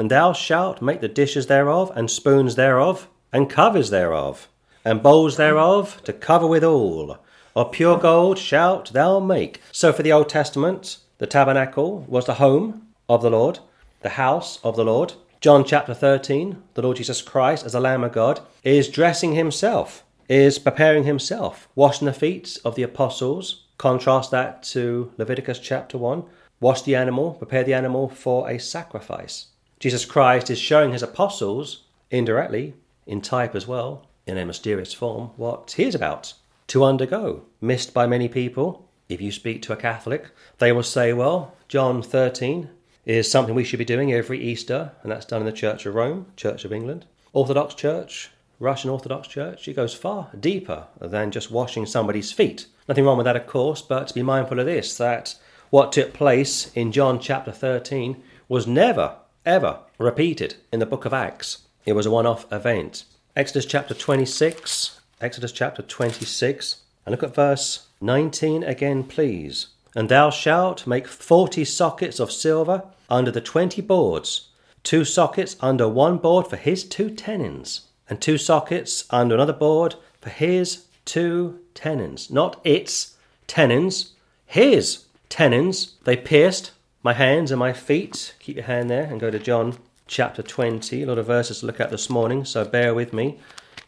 And thou shalt make the dishes thereof, and spoons thereof, and covers thereof, and bowls thereof, to cover withal. Of pure gold shalt thou make. So for the Old Testament, the tabernacle was the home of the Lord, the house of the Lord. John chapter 13, the Lord Jesus Christ, as the Lamb of God, is dressing himself is preparing himself, washing the feet of the apostles. Contrast that to Leviticus chapter 1. Wash the animal, prepare the animal for a sacrifice. Jesus Christ is showing his apostles, indirectly, in type as well, in a mysterious form, what he is about to undergo. Missed by many people. If you speak to a Catholic, they will say, well, John 13 is something we should be doing every Easter, and that's done in the Church of Rome, Church of England. Orthodox Church, Russian Orthodox Church, it goes far deeper than just washing somebody's feet. Nothing wrong with that, of course, but be mindful of this that what took place in John chapter 13 was never, ever repeated in the book of Acts. It was a one off event. Exodus chapter 26, Exodus chapter 26, and look at verse 19 again, please. And thou shalt make forty sockets of silver under the twenty boards, two sockets under one board for his two tenons and two sockets under another board for his two tenons. Not its tenons, his tenons. They pierced my hands and my feet. Keep your hand there and go to John chapter 20. A lot of verses to look at this morning, so bear with me.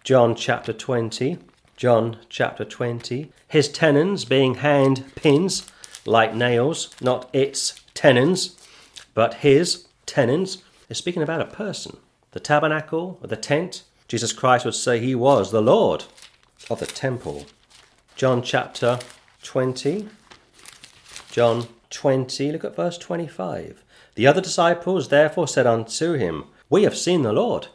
John chapter 20. John chapter 20. His tenons being hand pins like nails, not its tenons, but his tenons. is speaking about a person. The tabernacle, or the tent, Jesus Christ would say he was the Lord of the temple. John chapter 20. John 20, look at verse 25. The other disciples therefore said unto him, We have seen the Lord.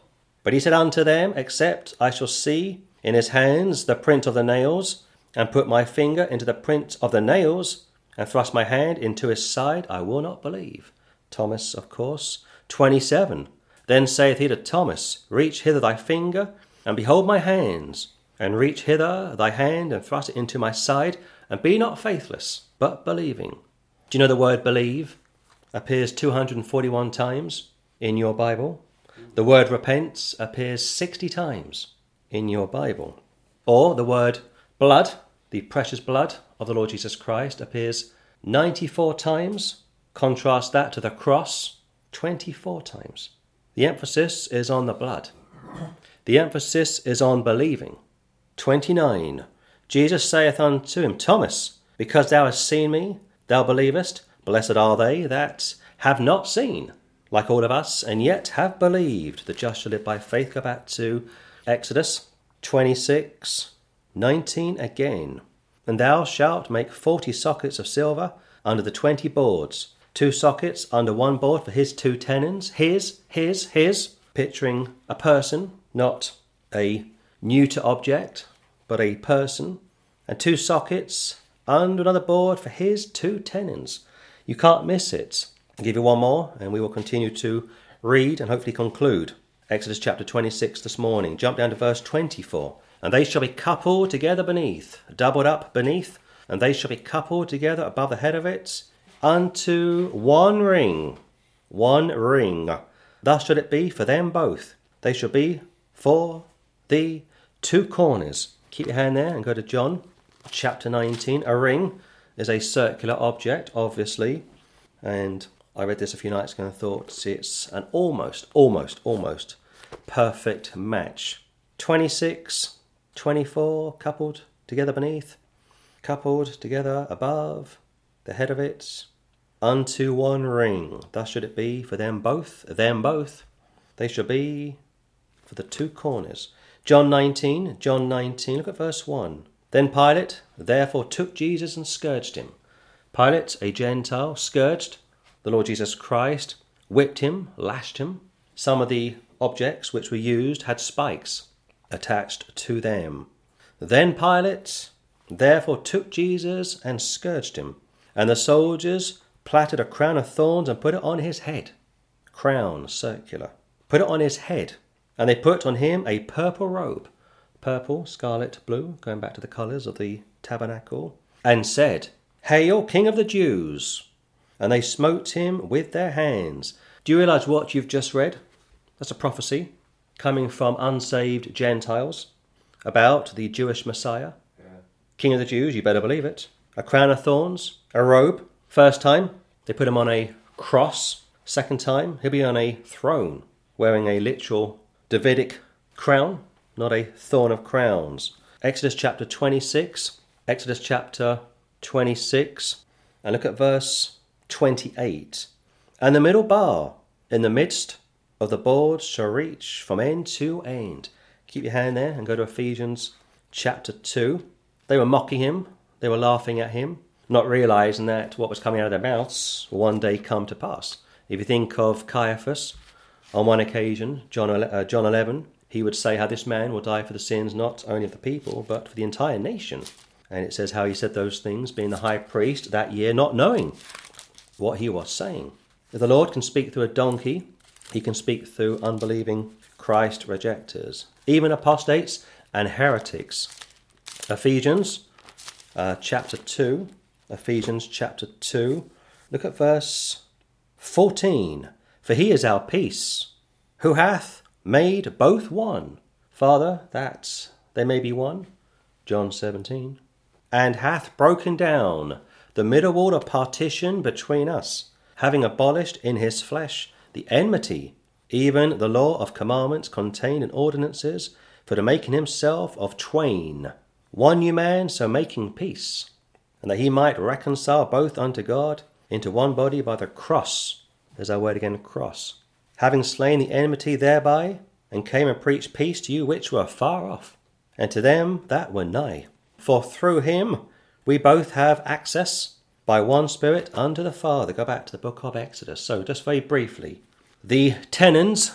But he said unto them, Except I shall see in his hands the print of the nails, and put my finger into the print of the nails, and thrust my hand into his side, I will not believe. Thomas, of course. 27. Then saith he to Thomas, Reach hither thy finger, and behold my hands, and reach hither thy hand, and thrust it into my side, and be not faithless, but believing. Do you know the word believe appears 241 times in your Bible? The word repent appears 60 times in your Bible. Or the word blood, the precious blood of the Lord Jesus Christ, appears 94 times. Contrast that to the cross, 24 times. The emphasis is on the blood. The emphasis is on believing. 29. Jesus saith unto him, Thomas, because thou hast seen me, thou believest. Blessed are they that have not seen, like all of us, and yet have believed. The just shall live by faith. Go back to Exodus 26, 19 again. And thou shalt make forty sockets of silver under the twenty boards two sockets under one board for his two tenons. His, his, his, picturing a person, not a neuter object, but a person, and two sockets under another board for his two tenons. You can't miss it. I'll give you one more, and we will continue to read and hopefully conclude. Exodus chapter 26 this morning. Jump down to verse 24. And they shall be coupled together beneath, doubled up beneath, and they shall be coupled together above the head of it unto one ring, one ring. Thus shall it be for them both. They shall be for the two corners. Keep your hand there and go to John chapter 19. A ring is a circular object, obviously, and I read this a few nights ago and thought it's an almost, almost, almost perfect match. 26, 24 coupled together beneath, coupled together above, the head of it, unto one ring. Thus should it be for them both, them both. They shall be for the two corners. John 19, John 19, look at verse 1. Then Pilate therefore took Jesus and scourged him. Pilate, a Gentile, scourged the Lord Jesus Christ, whipped him, lashed him. Some of the objects which were used had spikes attached to them. Then Pilate therefore took Jesus and scourged him. And the soldiers plaited a crown of thorns and put it on his head. Crown, circular. Put it on his head. And they put on him a purple robe. Purple, scarlet, blue, going back to the colours of the tabernacle. And said, Hail, King of the Jews! And they smote him with their hands. Do you realize what you've just read? That's a prophecy coming from unsaved Gentiles about the Jewish Messiah. Yeah. King of the Jews, you better believe it. A crown of thorns, a robe. First time, they put him on a cross. Second time, he'll be on a throne, wearing a literal Davidic crown, not a thorn of crowns. Exodus chapter 26. Exodus chapter 26. And look at verse 28. And the middle bar in the midst of the board shall reach from end to end. Keep your hand there and go to Ephesians chapter 2. They were mocking him, they were laughing at him, not realizing that what was coming out of their mouths will one day come to pass. If you think of Caiaphas, on one occasion, John, uh, John 11, he would say how this man will die for the sins not only of the people, but for the entire nation. And it says how he said those things, being the high priest that year, not knowing what he was saying. If the Lord can speak through a donkey, he can speak through unbelieving Christ rejectors, even apostates and heretics. Ephesians uh, chapter 2. Ephesians chapter 2. Look at verse 14. For he is our peace, who hath made both one. Father, that they may be one. John 17. And hath broken down the middle wall of partition between us, having abolished in his flesh the enmity, even the law of commandments contained in ordinances, for the making himself of twain, one new man, so making peace, and that he might reconcile both unto God into one body by the cross. There's our word again, cross. Having slain the enmity thereby, and came and preached peace to you which were far off, and to them that were nigh. For through him we both have access by one Spirit unto the Father. Go back to the book of Exodus. So, just very briefly, the tenons,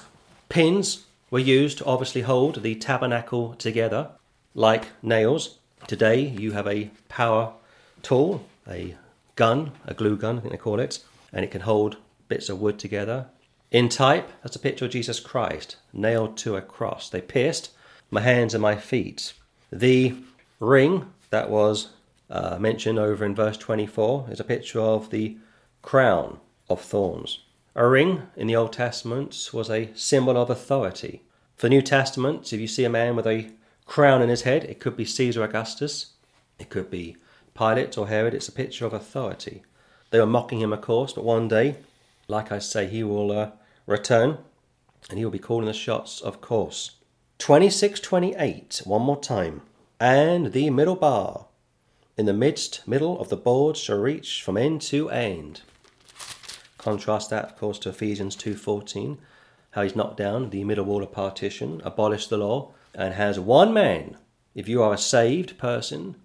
pins, were used to obviously hold the tabernacle together like nails. Today you have a power tool, a gun, a glue gun, I think they call it, and it can hold bits of wood together. In type, that's a picture of Jesus Christ nailed to a cross. They pierced my hands and my feet. The ring that was uh, mentioned over in verse 24 is a picture of the crown of thorns. A ring in the Old Testament was a symbol of authority. For the New Testament, if you see a man with a crown in his head, it could be Caesar Augustus, it could be Pilate or Herod, it's a picture of authority. They were mocking him, of course, but one day, like I say, he will uh, return and he will be calling the shots, of course. 2628, one more time. And the middle bar in the midst, middle of the board shall reach from end to end. Contrast that, of course, to Ephesians 2.14, how he's knocked down the middle wall of partition, abolished the law, and has one man. If you are a saved person,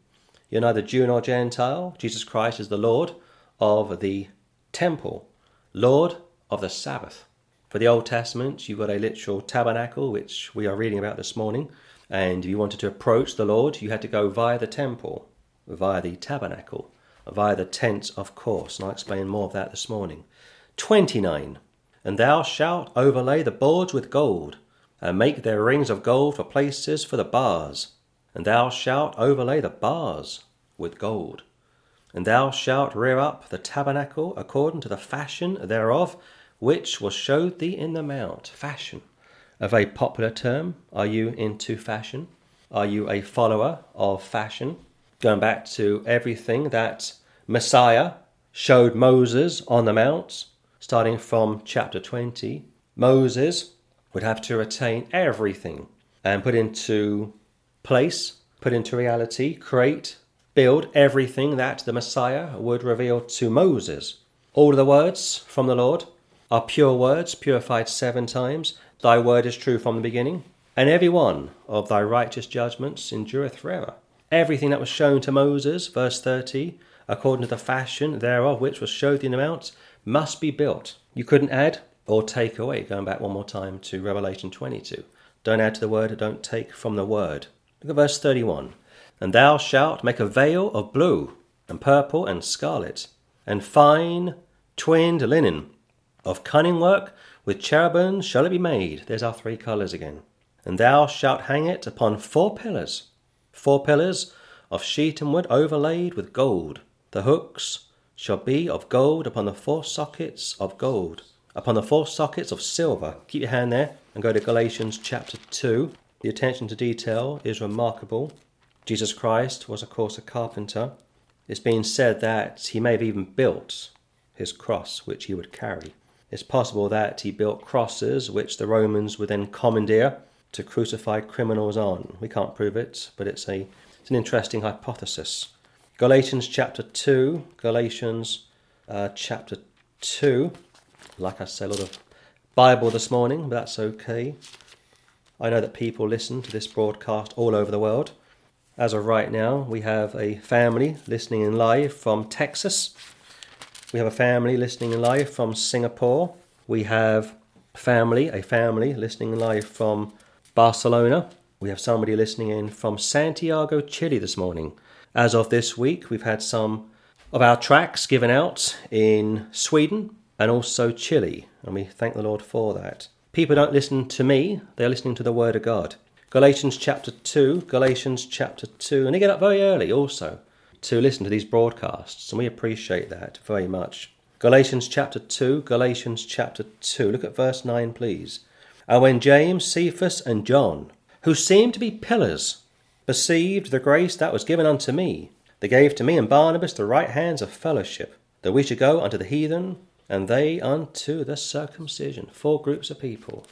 you're neither Jew nor Gentile. Jesus Christ is the Lord of the temple, Lord of the Sabbath. For the Old Testament, you've got a literal tabernacle, which we are reading about this morning. And if you wanted to approach the Lord, you had to go via the temple, via the tabernacle, via the tent, of course. And I'll explain more of that this morning. 29. And thou shalt overlay the boards with gold, and make their rings of gold for places for the bars. And thou shalt overlay the bars with gold. And thou shalt rear up the tabernacle according to the fashion thereof, which was showed thee in the mount. Fashion. A very popular term. Are you into fashion? Are you a follower of fashion? Going back to everything that Messiah showed Moses on the mount, starting from chapter 20, Moses would have to retain everything and put into place, put into reality, create, build everything that the Messiah would reveal to Moses. All the words from the Lord are pure words, purified seven times. Thy word is true from the beginning, and every one of thy righteous judgments endureth forever. everything that was shown to Moses, verse 30, according to the fashion thereof which was showed in the mount, must be built. You couldn't add or take away. Going back one more time to Revelation 22. Don't add to the word, don't take from the word. Look at verse 31. And thou shalt make a veil of blue, and purple, and scarlet, and fine twinned linen. Of cunning work, with cherubims shall it be made. There's our three colours again. And thou shalt hang it upon four pillars, four pillars of shittim wood overlaid with gold. The hooks shall be of gold upon the four sockets of gold, upon the four sockets of silver. Keep your hand there and go to Galatians chapter 2. The attention to detail is remarkable. Jesus Christ was, of course, a carpenter. It's been said that he may have even built his cross, which he would carry. It's possible that he built crosses which the Romans would then commandeer to crucify criminals on. We can't prove it, but it's a it's an interesting hypothesis. Galatians chapter 2, Galatians uh, chapter 2. Like I said, a lot of Bible this morning, but that's okay. I know that people listen to this broadcast all over the world. As of right now, we have a family listening in live from Texas. We have a family listening in live from Singapore. We have family, a family listening live from Barcelona. We have somebody listening in from Santiago, Chile this morning. As of this week, we've had some of our tracks given out in Sweden and also Chile, and we thank the Lord for that. People don't listen to me, they're listening to the Word of God. Galatians chapter 2, Galatians chapter 2, and they get up very early also to listen to these broadcasts, and we appreciate that very much. Galatians chapter 2, Galatians chapter 2, look at verse 9, please. And when James, Cephas, and John, who seemed to be pillars, perceived the grace that was given unto me, they gave to me and Barnabas the right hands of fellowship, that we should go unto the heathen, and they unto the circumcision. Four groups of people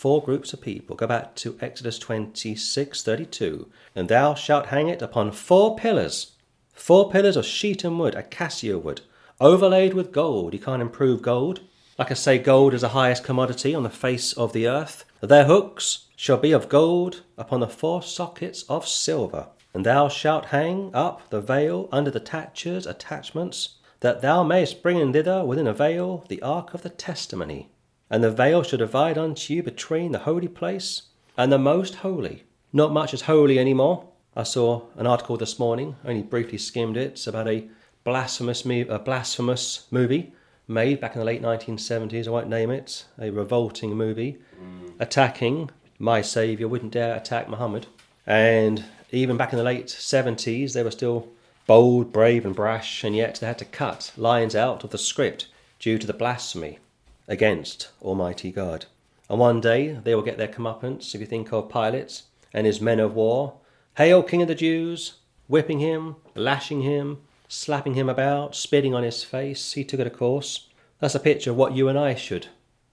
four groups of people. Go back to Exodus 26 32. And thou shalt hang it upon four pillars, four pillars of shittim wood, acacia wood, overlaid with gold. You can't improve gold. Like I say, gold is the highest commodity on the face of the earth. Their hooks shall be of gold upon the four sockets of silver. And thou shalt hang up the veil under the taches, attachments, that thou mayest bring in thither within a veil the ark of the testimony. And the veil shall divide unto you between the holy place and the most holy. Not much is holy anymore. I saw an article this morning, only briefly skimmed it. It's about a blasphemous, a blasphemous movie made back in the late 1970s. I won't name it. A revolting movie mm. attacking my Saviour. Wouldn't dare attack Muhammad. And even back in the late 70s, they were still bold, brave, and brash, and yet they had to cut lines out of the script due to the blasphemy against Almighty God. And one day they will get their comeuppance, if you think of Pilate and his men of war. Hail, King of the Jews! Whipping him, lashing him, slapping him about, spitting on his face. He took it, of course. That's a picture of what you and I should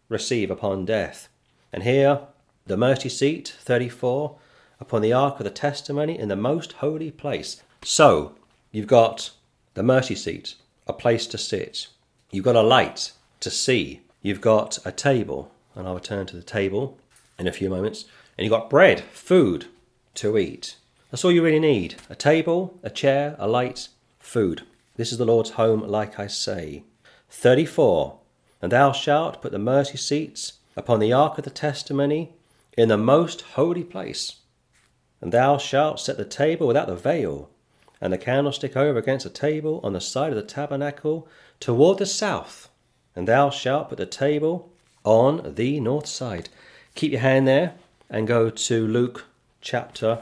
receive upon death. And here, the mercy seat, 34, upon the ark of the testimony in the most holy place. So, you've got the mercy seat, a place to sit. You've got a light to see You've got a table, and I'll return to the table in a few moments. And you've got bread, food to eat. That's all you really need a table, a chair, a light, food. This is the Lord's home, like I say. 34. And thou shalt put the mercy seats upon the ark of the testimony in the most holy place. And thou shalt set the table without the veil, and the candlestick over against the table on the side of the tabernacle toward the south and thou shalt put the table on the north side. Keep your hand there and go to Luke chapter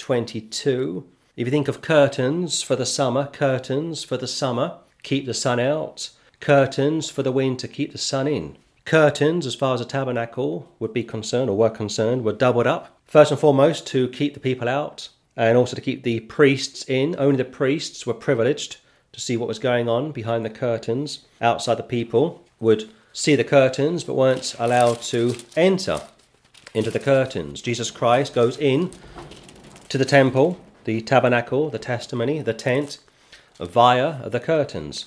22. If you think of curtains for the summer, curtains for the summer, keep the sun out. Curtains for the winter, keep the sun in. Curtains, as far as the tabernacle would be concerned or were concerned, were doubled up. First and foremost, to keep the people out and also to keep the priests in. Only the priests were privileged to see what was going on behind the curtains. Outside, the people would see the curtains but weren't allowed to enter into the curtains. Jesus Christ goes in to the temple, the tabernacle, the testimony, the tent, via the curtains.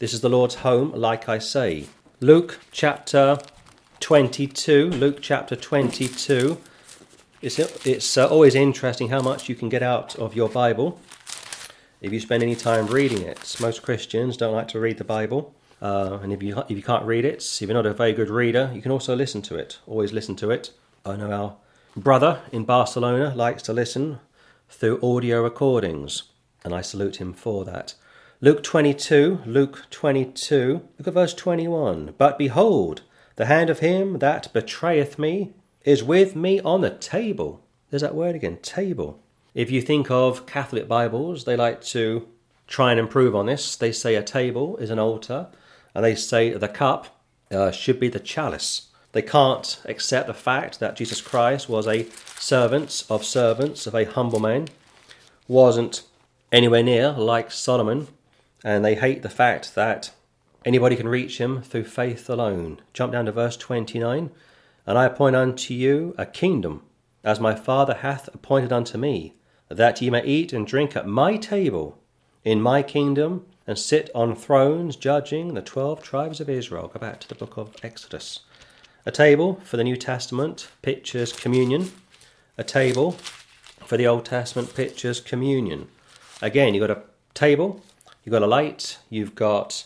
This is the Lord's home, like I say. Luke chapter 22, Luke chapter 22. It's, it's uh, always interesting how much you can get out of your Bible if you spend any time reading it. Most Christians don't like to read the Bible. Uh, and if you, if you can't read it, if you're not a very good reader, you can also listen to it. Always listen to it. I know our brother in Barcelona likes to listen through audio recordings, and I salute him for that. Luke 22, Luke 22, look at verse 21. But behold, the hand of him that betrayeth me is with me on the table. There's that word again, table. If you think of Catholic Bibles, they like to try and improve on this. They say a table is an altar, and they say the cup uh, should be the chalice. They can't accept the fact that Jesus Christ was a servant of servants, of a humble man, wasn't anywhere near like Solomon, and they hate the fact that anybody can reach him through faith alone. Jump down to verse 29 And I appoint unto you a kingdom, as my Father hath appointed unto me, that ye may eat and drink at my table in my kingdom and sit on thrones judging the twelve tribes of Israel. Go back to the book of Exodus. A table for the New Testament pictures communion. A table for the Old Testament pictures communion. Again, you've got a table, you've got a light, you've got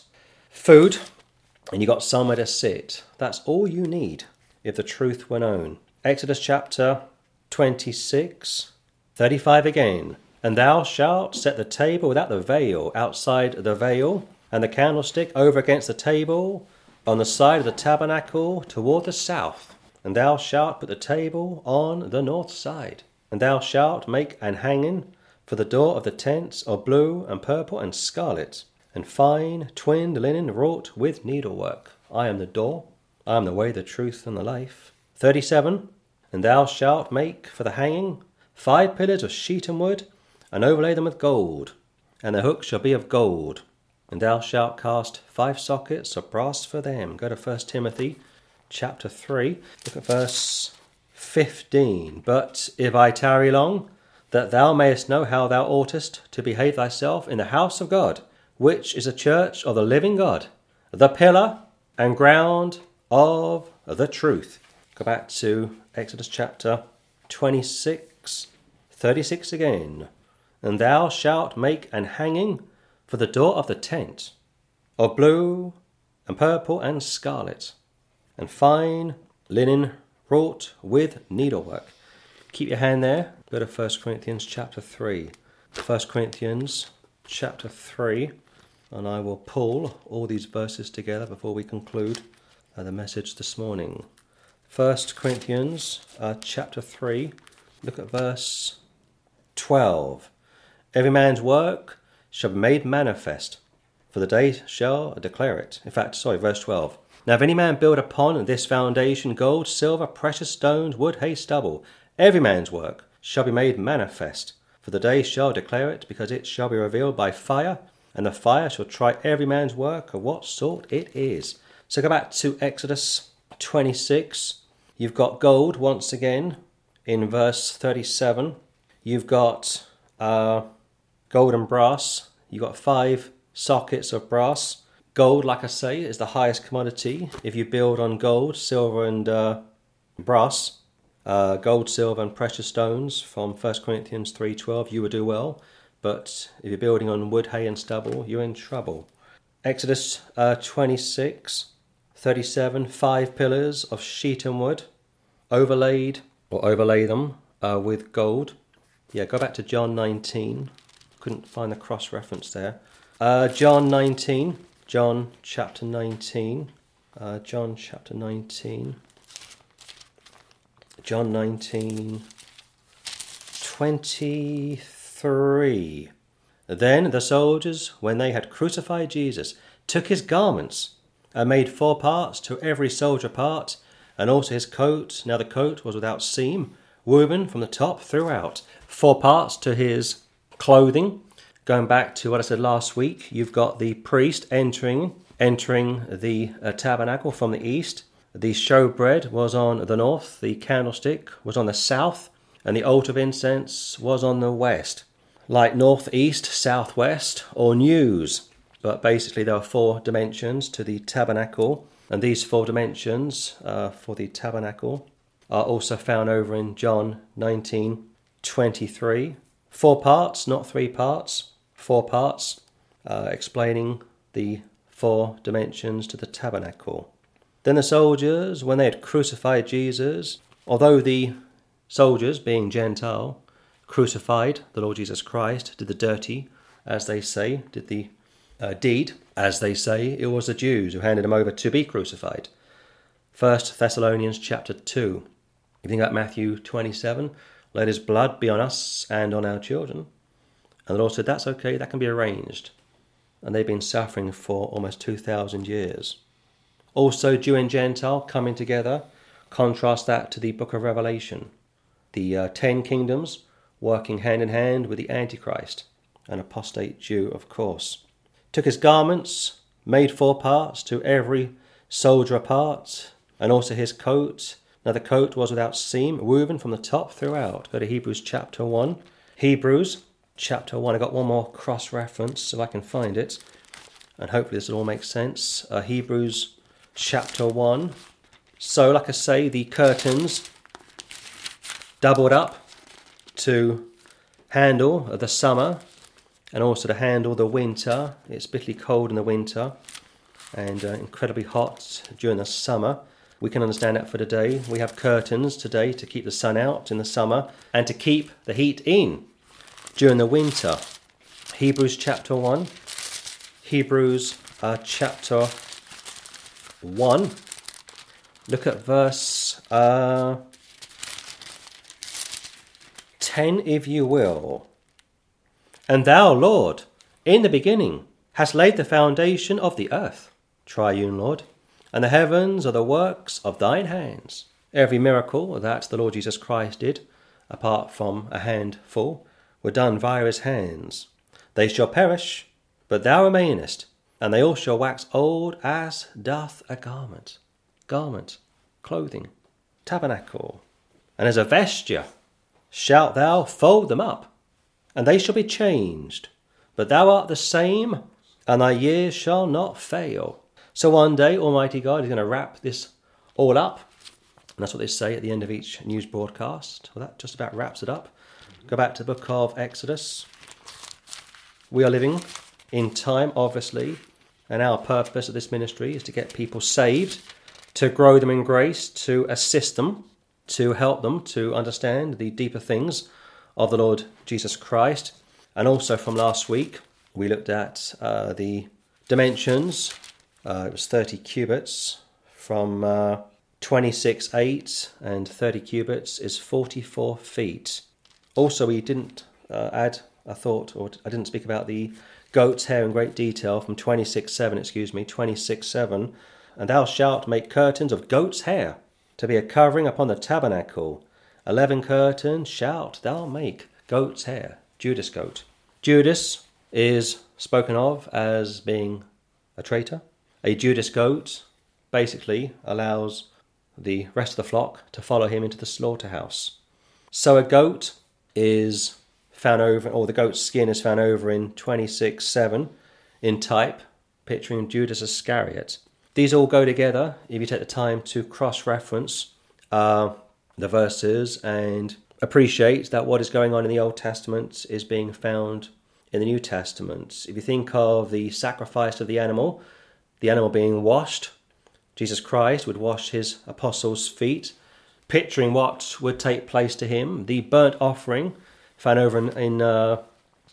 food, and you've got somewhere to sit. That's all you need if the truth were known. Exodus chapter 26, 35 again. And thou shalt set the table without the veil outside the veil, and the candlestick over against the table on the side of the tabernacle toward the south. And thou shalt put the table on the north side. And thou shalt make an hanging for the door of the tents of blue and purple and scarlet, and fine twinned linen wrought with needlework. I am the door, I am the way, the truth, and the life. 37. And thou shalt make for the hanging five pillars of shittim wood and overlay them with gold, and the hooks shall be of gold. And thou shalt cast five sockets of brass for them. Go to 1 Timothy chapter 3, look at verse 15. But if I tarry long, that thou mayest know how thou oughtest to behave thyself in the house of God, which is a church of the living God, the pillar and ground of the truth. Go back to Exodus chapter 26, 36 again. And thou shalt make an hanging for the door of the tent of blue and purple and scarlet, and fine linen wrought with needlework. Keep your hand there. Go to 1 Corinthians chapter 3. 1 Corinthians chapter 3, and I will pull all these verses together before we conclude uh, the message this morning. 1 Corinthians uh, chapter 3, look at verse 12. Every man's work shall be made manifest, for the day shall declare it. In fact, sorry, verse 12. Now, if any man build upon this foundation gold, silver, precious stones, wood, hay, stubble, every man's work shall be made manifest, for the day shall declare it, because it shall be revealed by fire, and the fire shall try every man's work of what sort it is. So go back to Exodus 26. You've got gold once again in verse 37. You've got uh, gold and brass. You've got five sockets of brass. Gold, like I say, is the highest commodity. If you build on gold, silver, and uh, brass, uh, gold, silver, and precious stones from 1 Corinthians 3.12, you will do well. But if you're building on wood, hay, and stubble, you're in trouble. Exodus uh, 26, 37, five pillars of shittim wood, overlaid or overlay them uh, with gold. Yeah, go back to John 19 couldn't find the cross reference there. Uh, John 19, John chapter 19, uh, John chapter 19, John 19, 23. Then the soldiers, when they had crucified Jesus, took his garments and made four parts to every soldier part, and also his coat. Now the coat was without seam, woven from the top throughout. Four parts to his clothing. Going back to what I said last week, you've got the priest entering entering the uh, tabernacle from the east. The showbread was on the north, the candlestick was on the south, and the altar of incense was on the west. Like north, east, southwest, or news. But basically, there are four dimensions to the tabernacle, and these four dimensions uh, for the tabernacle are also found over in John 19 23. Four parts, not three parts, four parts, uh, explaining the four dimensions to the tabernacle. Then the soldiers, when they had crucified Jesus, although the soldiers, being Gentile, crucified the Lord Jesus Christ, did the dirty, as they say, did the uh, deed, as they say, it was the Jews who handed him over to be crucified. First Thessalonians chapter 2. If You think about Matthew 27, let his blood be on us and on our children. And the Lord said, That's okay, that can be arranged. And they've been suffering for almost 2,000 years. Also, Jew and Gentile coming together. Contrast that to the book of Revelation. The uh, ten kingdoms working hand in hand with the Antichrist, an apostate Jew, of course. Took his garments, made four parts, to every soldier a part, and also his coat now the coat was without seam, woven from the top throughout. Go to Hebrews chapter 1. Hebrews chapter 1. I've got one more cross reference if I can find it. And hopefully this will all make sense. Uh, Hebrews chapter 1. So, like I say, the curtains doubled up to handle the summer and also to handle the winter. It's bitterly cold in the winter and uh, incredibly hot during the summer. We can understand that for today. We have curtains today to keep the sun out in the summer and to keep the heat in during the winter. Hebrews chapter 1. Hebrews uh, chapter 1. Look at verse uh, 10, if you will. And thou, Lord, in the beginning, hast laid the foundation of the earth, triune Lord and the heavens are the works of thine hands. Every miracle that the Lord Jesus Christ did, apart from a handful, were done via his hands. They shall perish, but thou remainest, and they all shall wax old as doth a garment. Garment, clothing, tabernacle. And as a vesture shalt thou fold them up, and they shall be changed. But thou art the same, and thy years shall not fail. So one day, Almighty God is going to wrap this all up. And that's what they say at the end of each news broadcast. Well, that just about wraps it up. Go back to the book of Exodus. We are living in time, obviously, and our purpose of this ministry is to get people saved, to grow them in grace, to assist them, to help them to understand the deeper things of the Lord Jesus Christ. And also from last week, we looked at uh, the dimensions uh, it was 30 cubits from uh, 26 8 and 30 cubits is 44 feet. Also, we didn't uh, add a thought, or I didn't speak about the goat's hair in great detail from 26 7, excuse me, 26 7. And thou shalt make curtains of goat's hair to be a covering upon the tabernacle. Eleven curtains shalt thou make goat's hair, Judas goat. Judas is spoken of as being a traitor, a Judas goat basically allows the rest of the flock to follow him into the slaughterhouse. So a goat is found over, or the goat's skin is found over in 26 7 in type, picturing Judas Iscariot. These all go together if you take the time to cross reference uh, the verses and appreciate that what is going on in the Old Testament is being found in the New Testament. If you think of the sacrifice of the animal, the animal being washed. Jesus Christ would wash his apostles' feet, picturing what would take place to him. The burnt offering, found over in, in uh,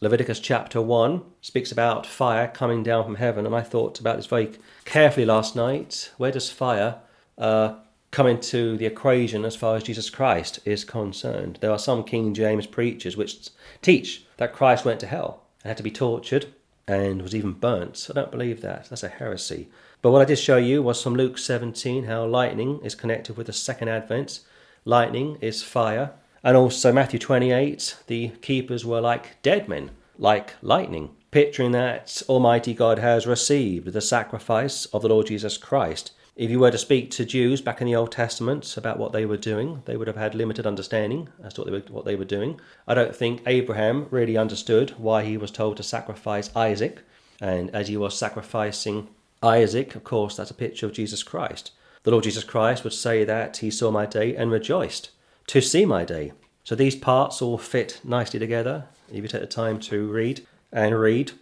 Leviticus chapter 1, speaks about fire coming down from heaven. And I thought about this very carefully last night. Where does fire uh, come into the equation as far as Jesus Christ is concerned? There are some King James preachers which teach that Christ went to hell and had to be tortured and was even burnt. I don't believe that. That's a heresy. But what I did show you was from Luke 17 how lightning is connected with the second advent. Lightning is fire. And also Matthew 28, the keepers were like dead men, like lightning, picturing that Almighty God has received the sacrifice of the Lord Jesus Christ. If you were to speak to Jews back in the Old Testament about what they were doing, they would have had limited understanding as to what they were, what they were doing. I don't think Abraham really understood why he was told to sacrifice Isaac. And as he was sacrificing Isaac, of course, that's a picture of Jesus Christ. the Lord Jesus Christ would say that he saw my day and rejoiced to see my day. So these parts all fit nicely together if you take the time to read and read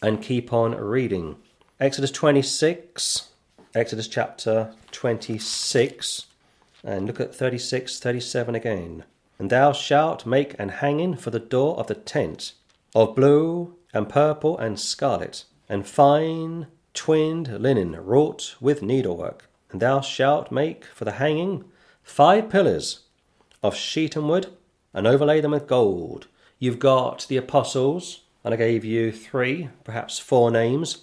and keep on reading. Exodus 26, Exodus chapter 26, and look at 36, 37 again. And thou shalt make an hanging for the door of the tent of blue and purple and scarlet and fine twinned linen wrought with needlework. And thou shalt make for the hanging five pillars of shittim wood and overlay them with gold. You've got the apostles, and I gave you three, perhaps four names,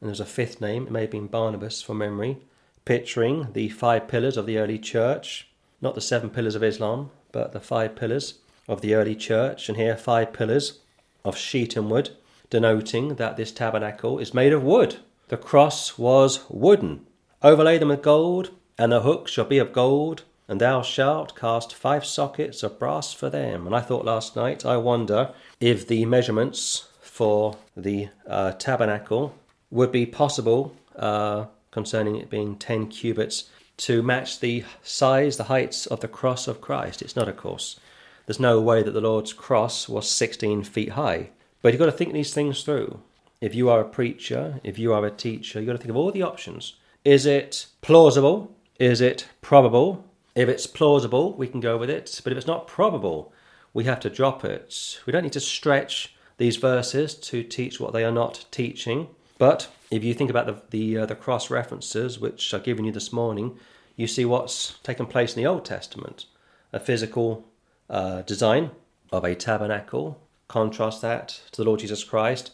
and there's a fifth name, it may have been Barnabas from memory, picturing the five pillars of the early church, not the seven pillars of Islam, but the five pillars of the early church, and here five pillars of shittim wood, denoting that this tabernacle is made of wood. The cross was wooden. Overlay them with gold, and the hooks shall be of gold, and thou shalt cast five sockets of brass for them. And I thought last night, I wonder if the measurements for the uh, tabernacle would be possible uh, concerning it being 10 cubits to match the size, the heights of the cross of Christ. It's not, of course. There's no way that the Lord's cross was 16 feet high. But you've got to think these things through. If you are a preacher, if you are a teacher, you've got to think of all the options. Is it plausible? Is it probable? If it's plausible, we can go with it. But if it's not probable, we have to drop it. We don't need to stretch these verses to teach what they are not teaching. But if you think about the the, uh, the cross references which I've given you this morning, you see what's taken place in the Old Testament: a physical uh, design of a tabernacle. Contrast that to the Lord Jesus Christ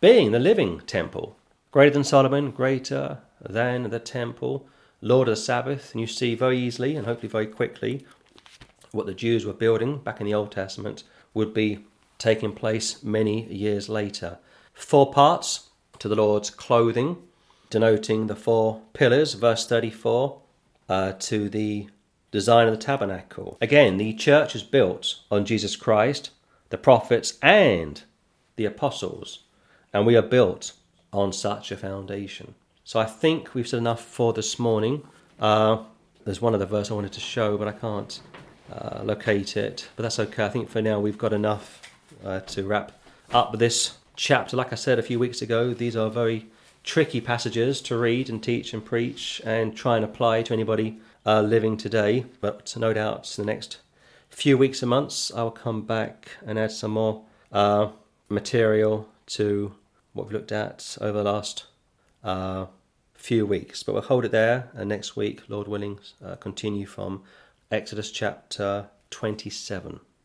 being the living temple, greater than Solomon, greater than the temple. Lord of the Sabbath, and you see very easily and hopefully very quickly what the Jews were building back in the Old Testament would be taking place many years later. Four parts to the Lord's clothing, denoting the four pillars, verse 34, uh, to the design of the tabernacle. Again, the church is built on Jesus Christ, the prophets, and the apostles, and we are built on such a foundation. So I think we've said enough for this morning. Uh, there's one other verse I wanted to show, but I can't uh, locate it. But that's okay. I think for now we've got enough uh, to wrap up this chapter. Like I said a few weeks ago, these are very tricky passages to read and teach and preach and try and apply to anybody uh, living today. But no doubt in the next few weeks and months, I'll come back and add some more uh, material to what we've looked at over the last uh, few weeks. But we'll hold it there, and next week, Lord willing, uh, continue from Exodus chapter 27.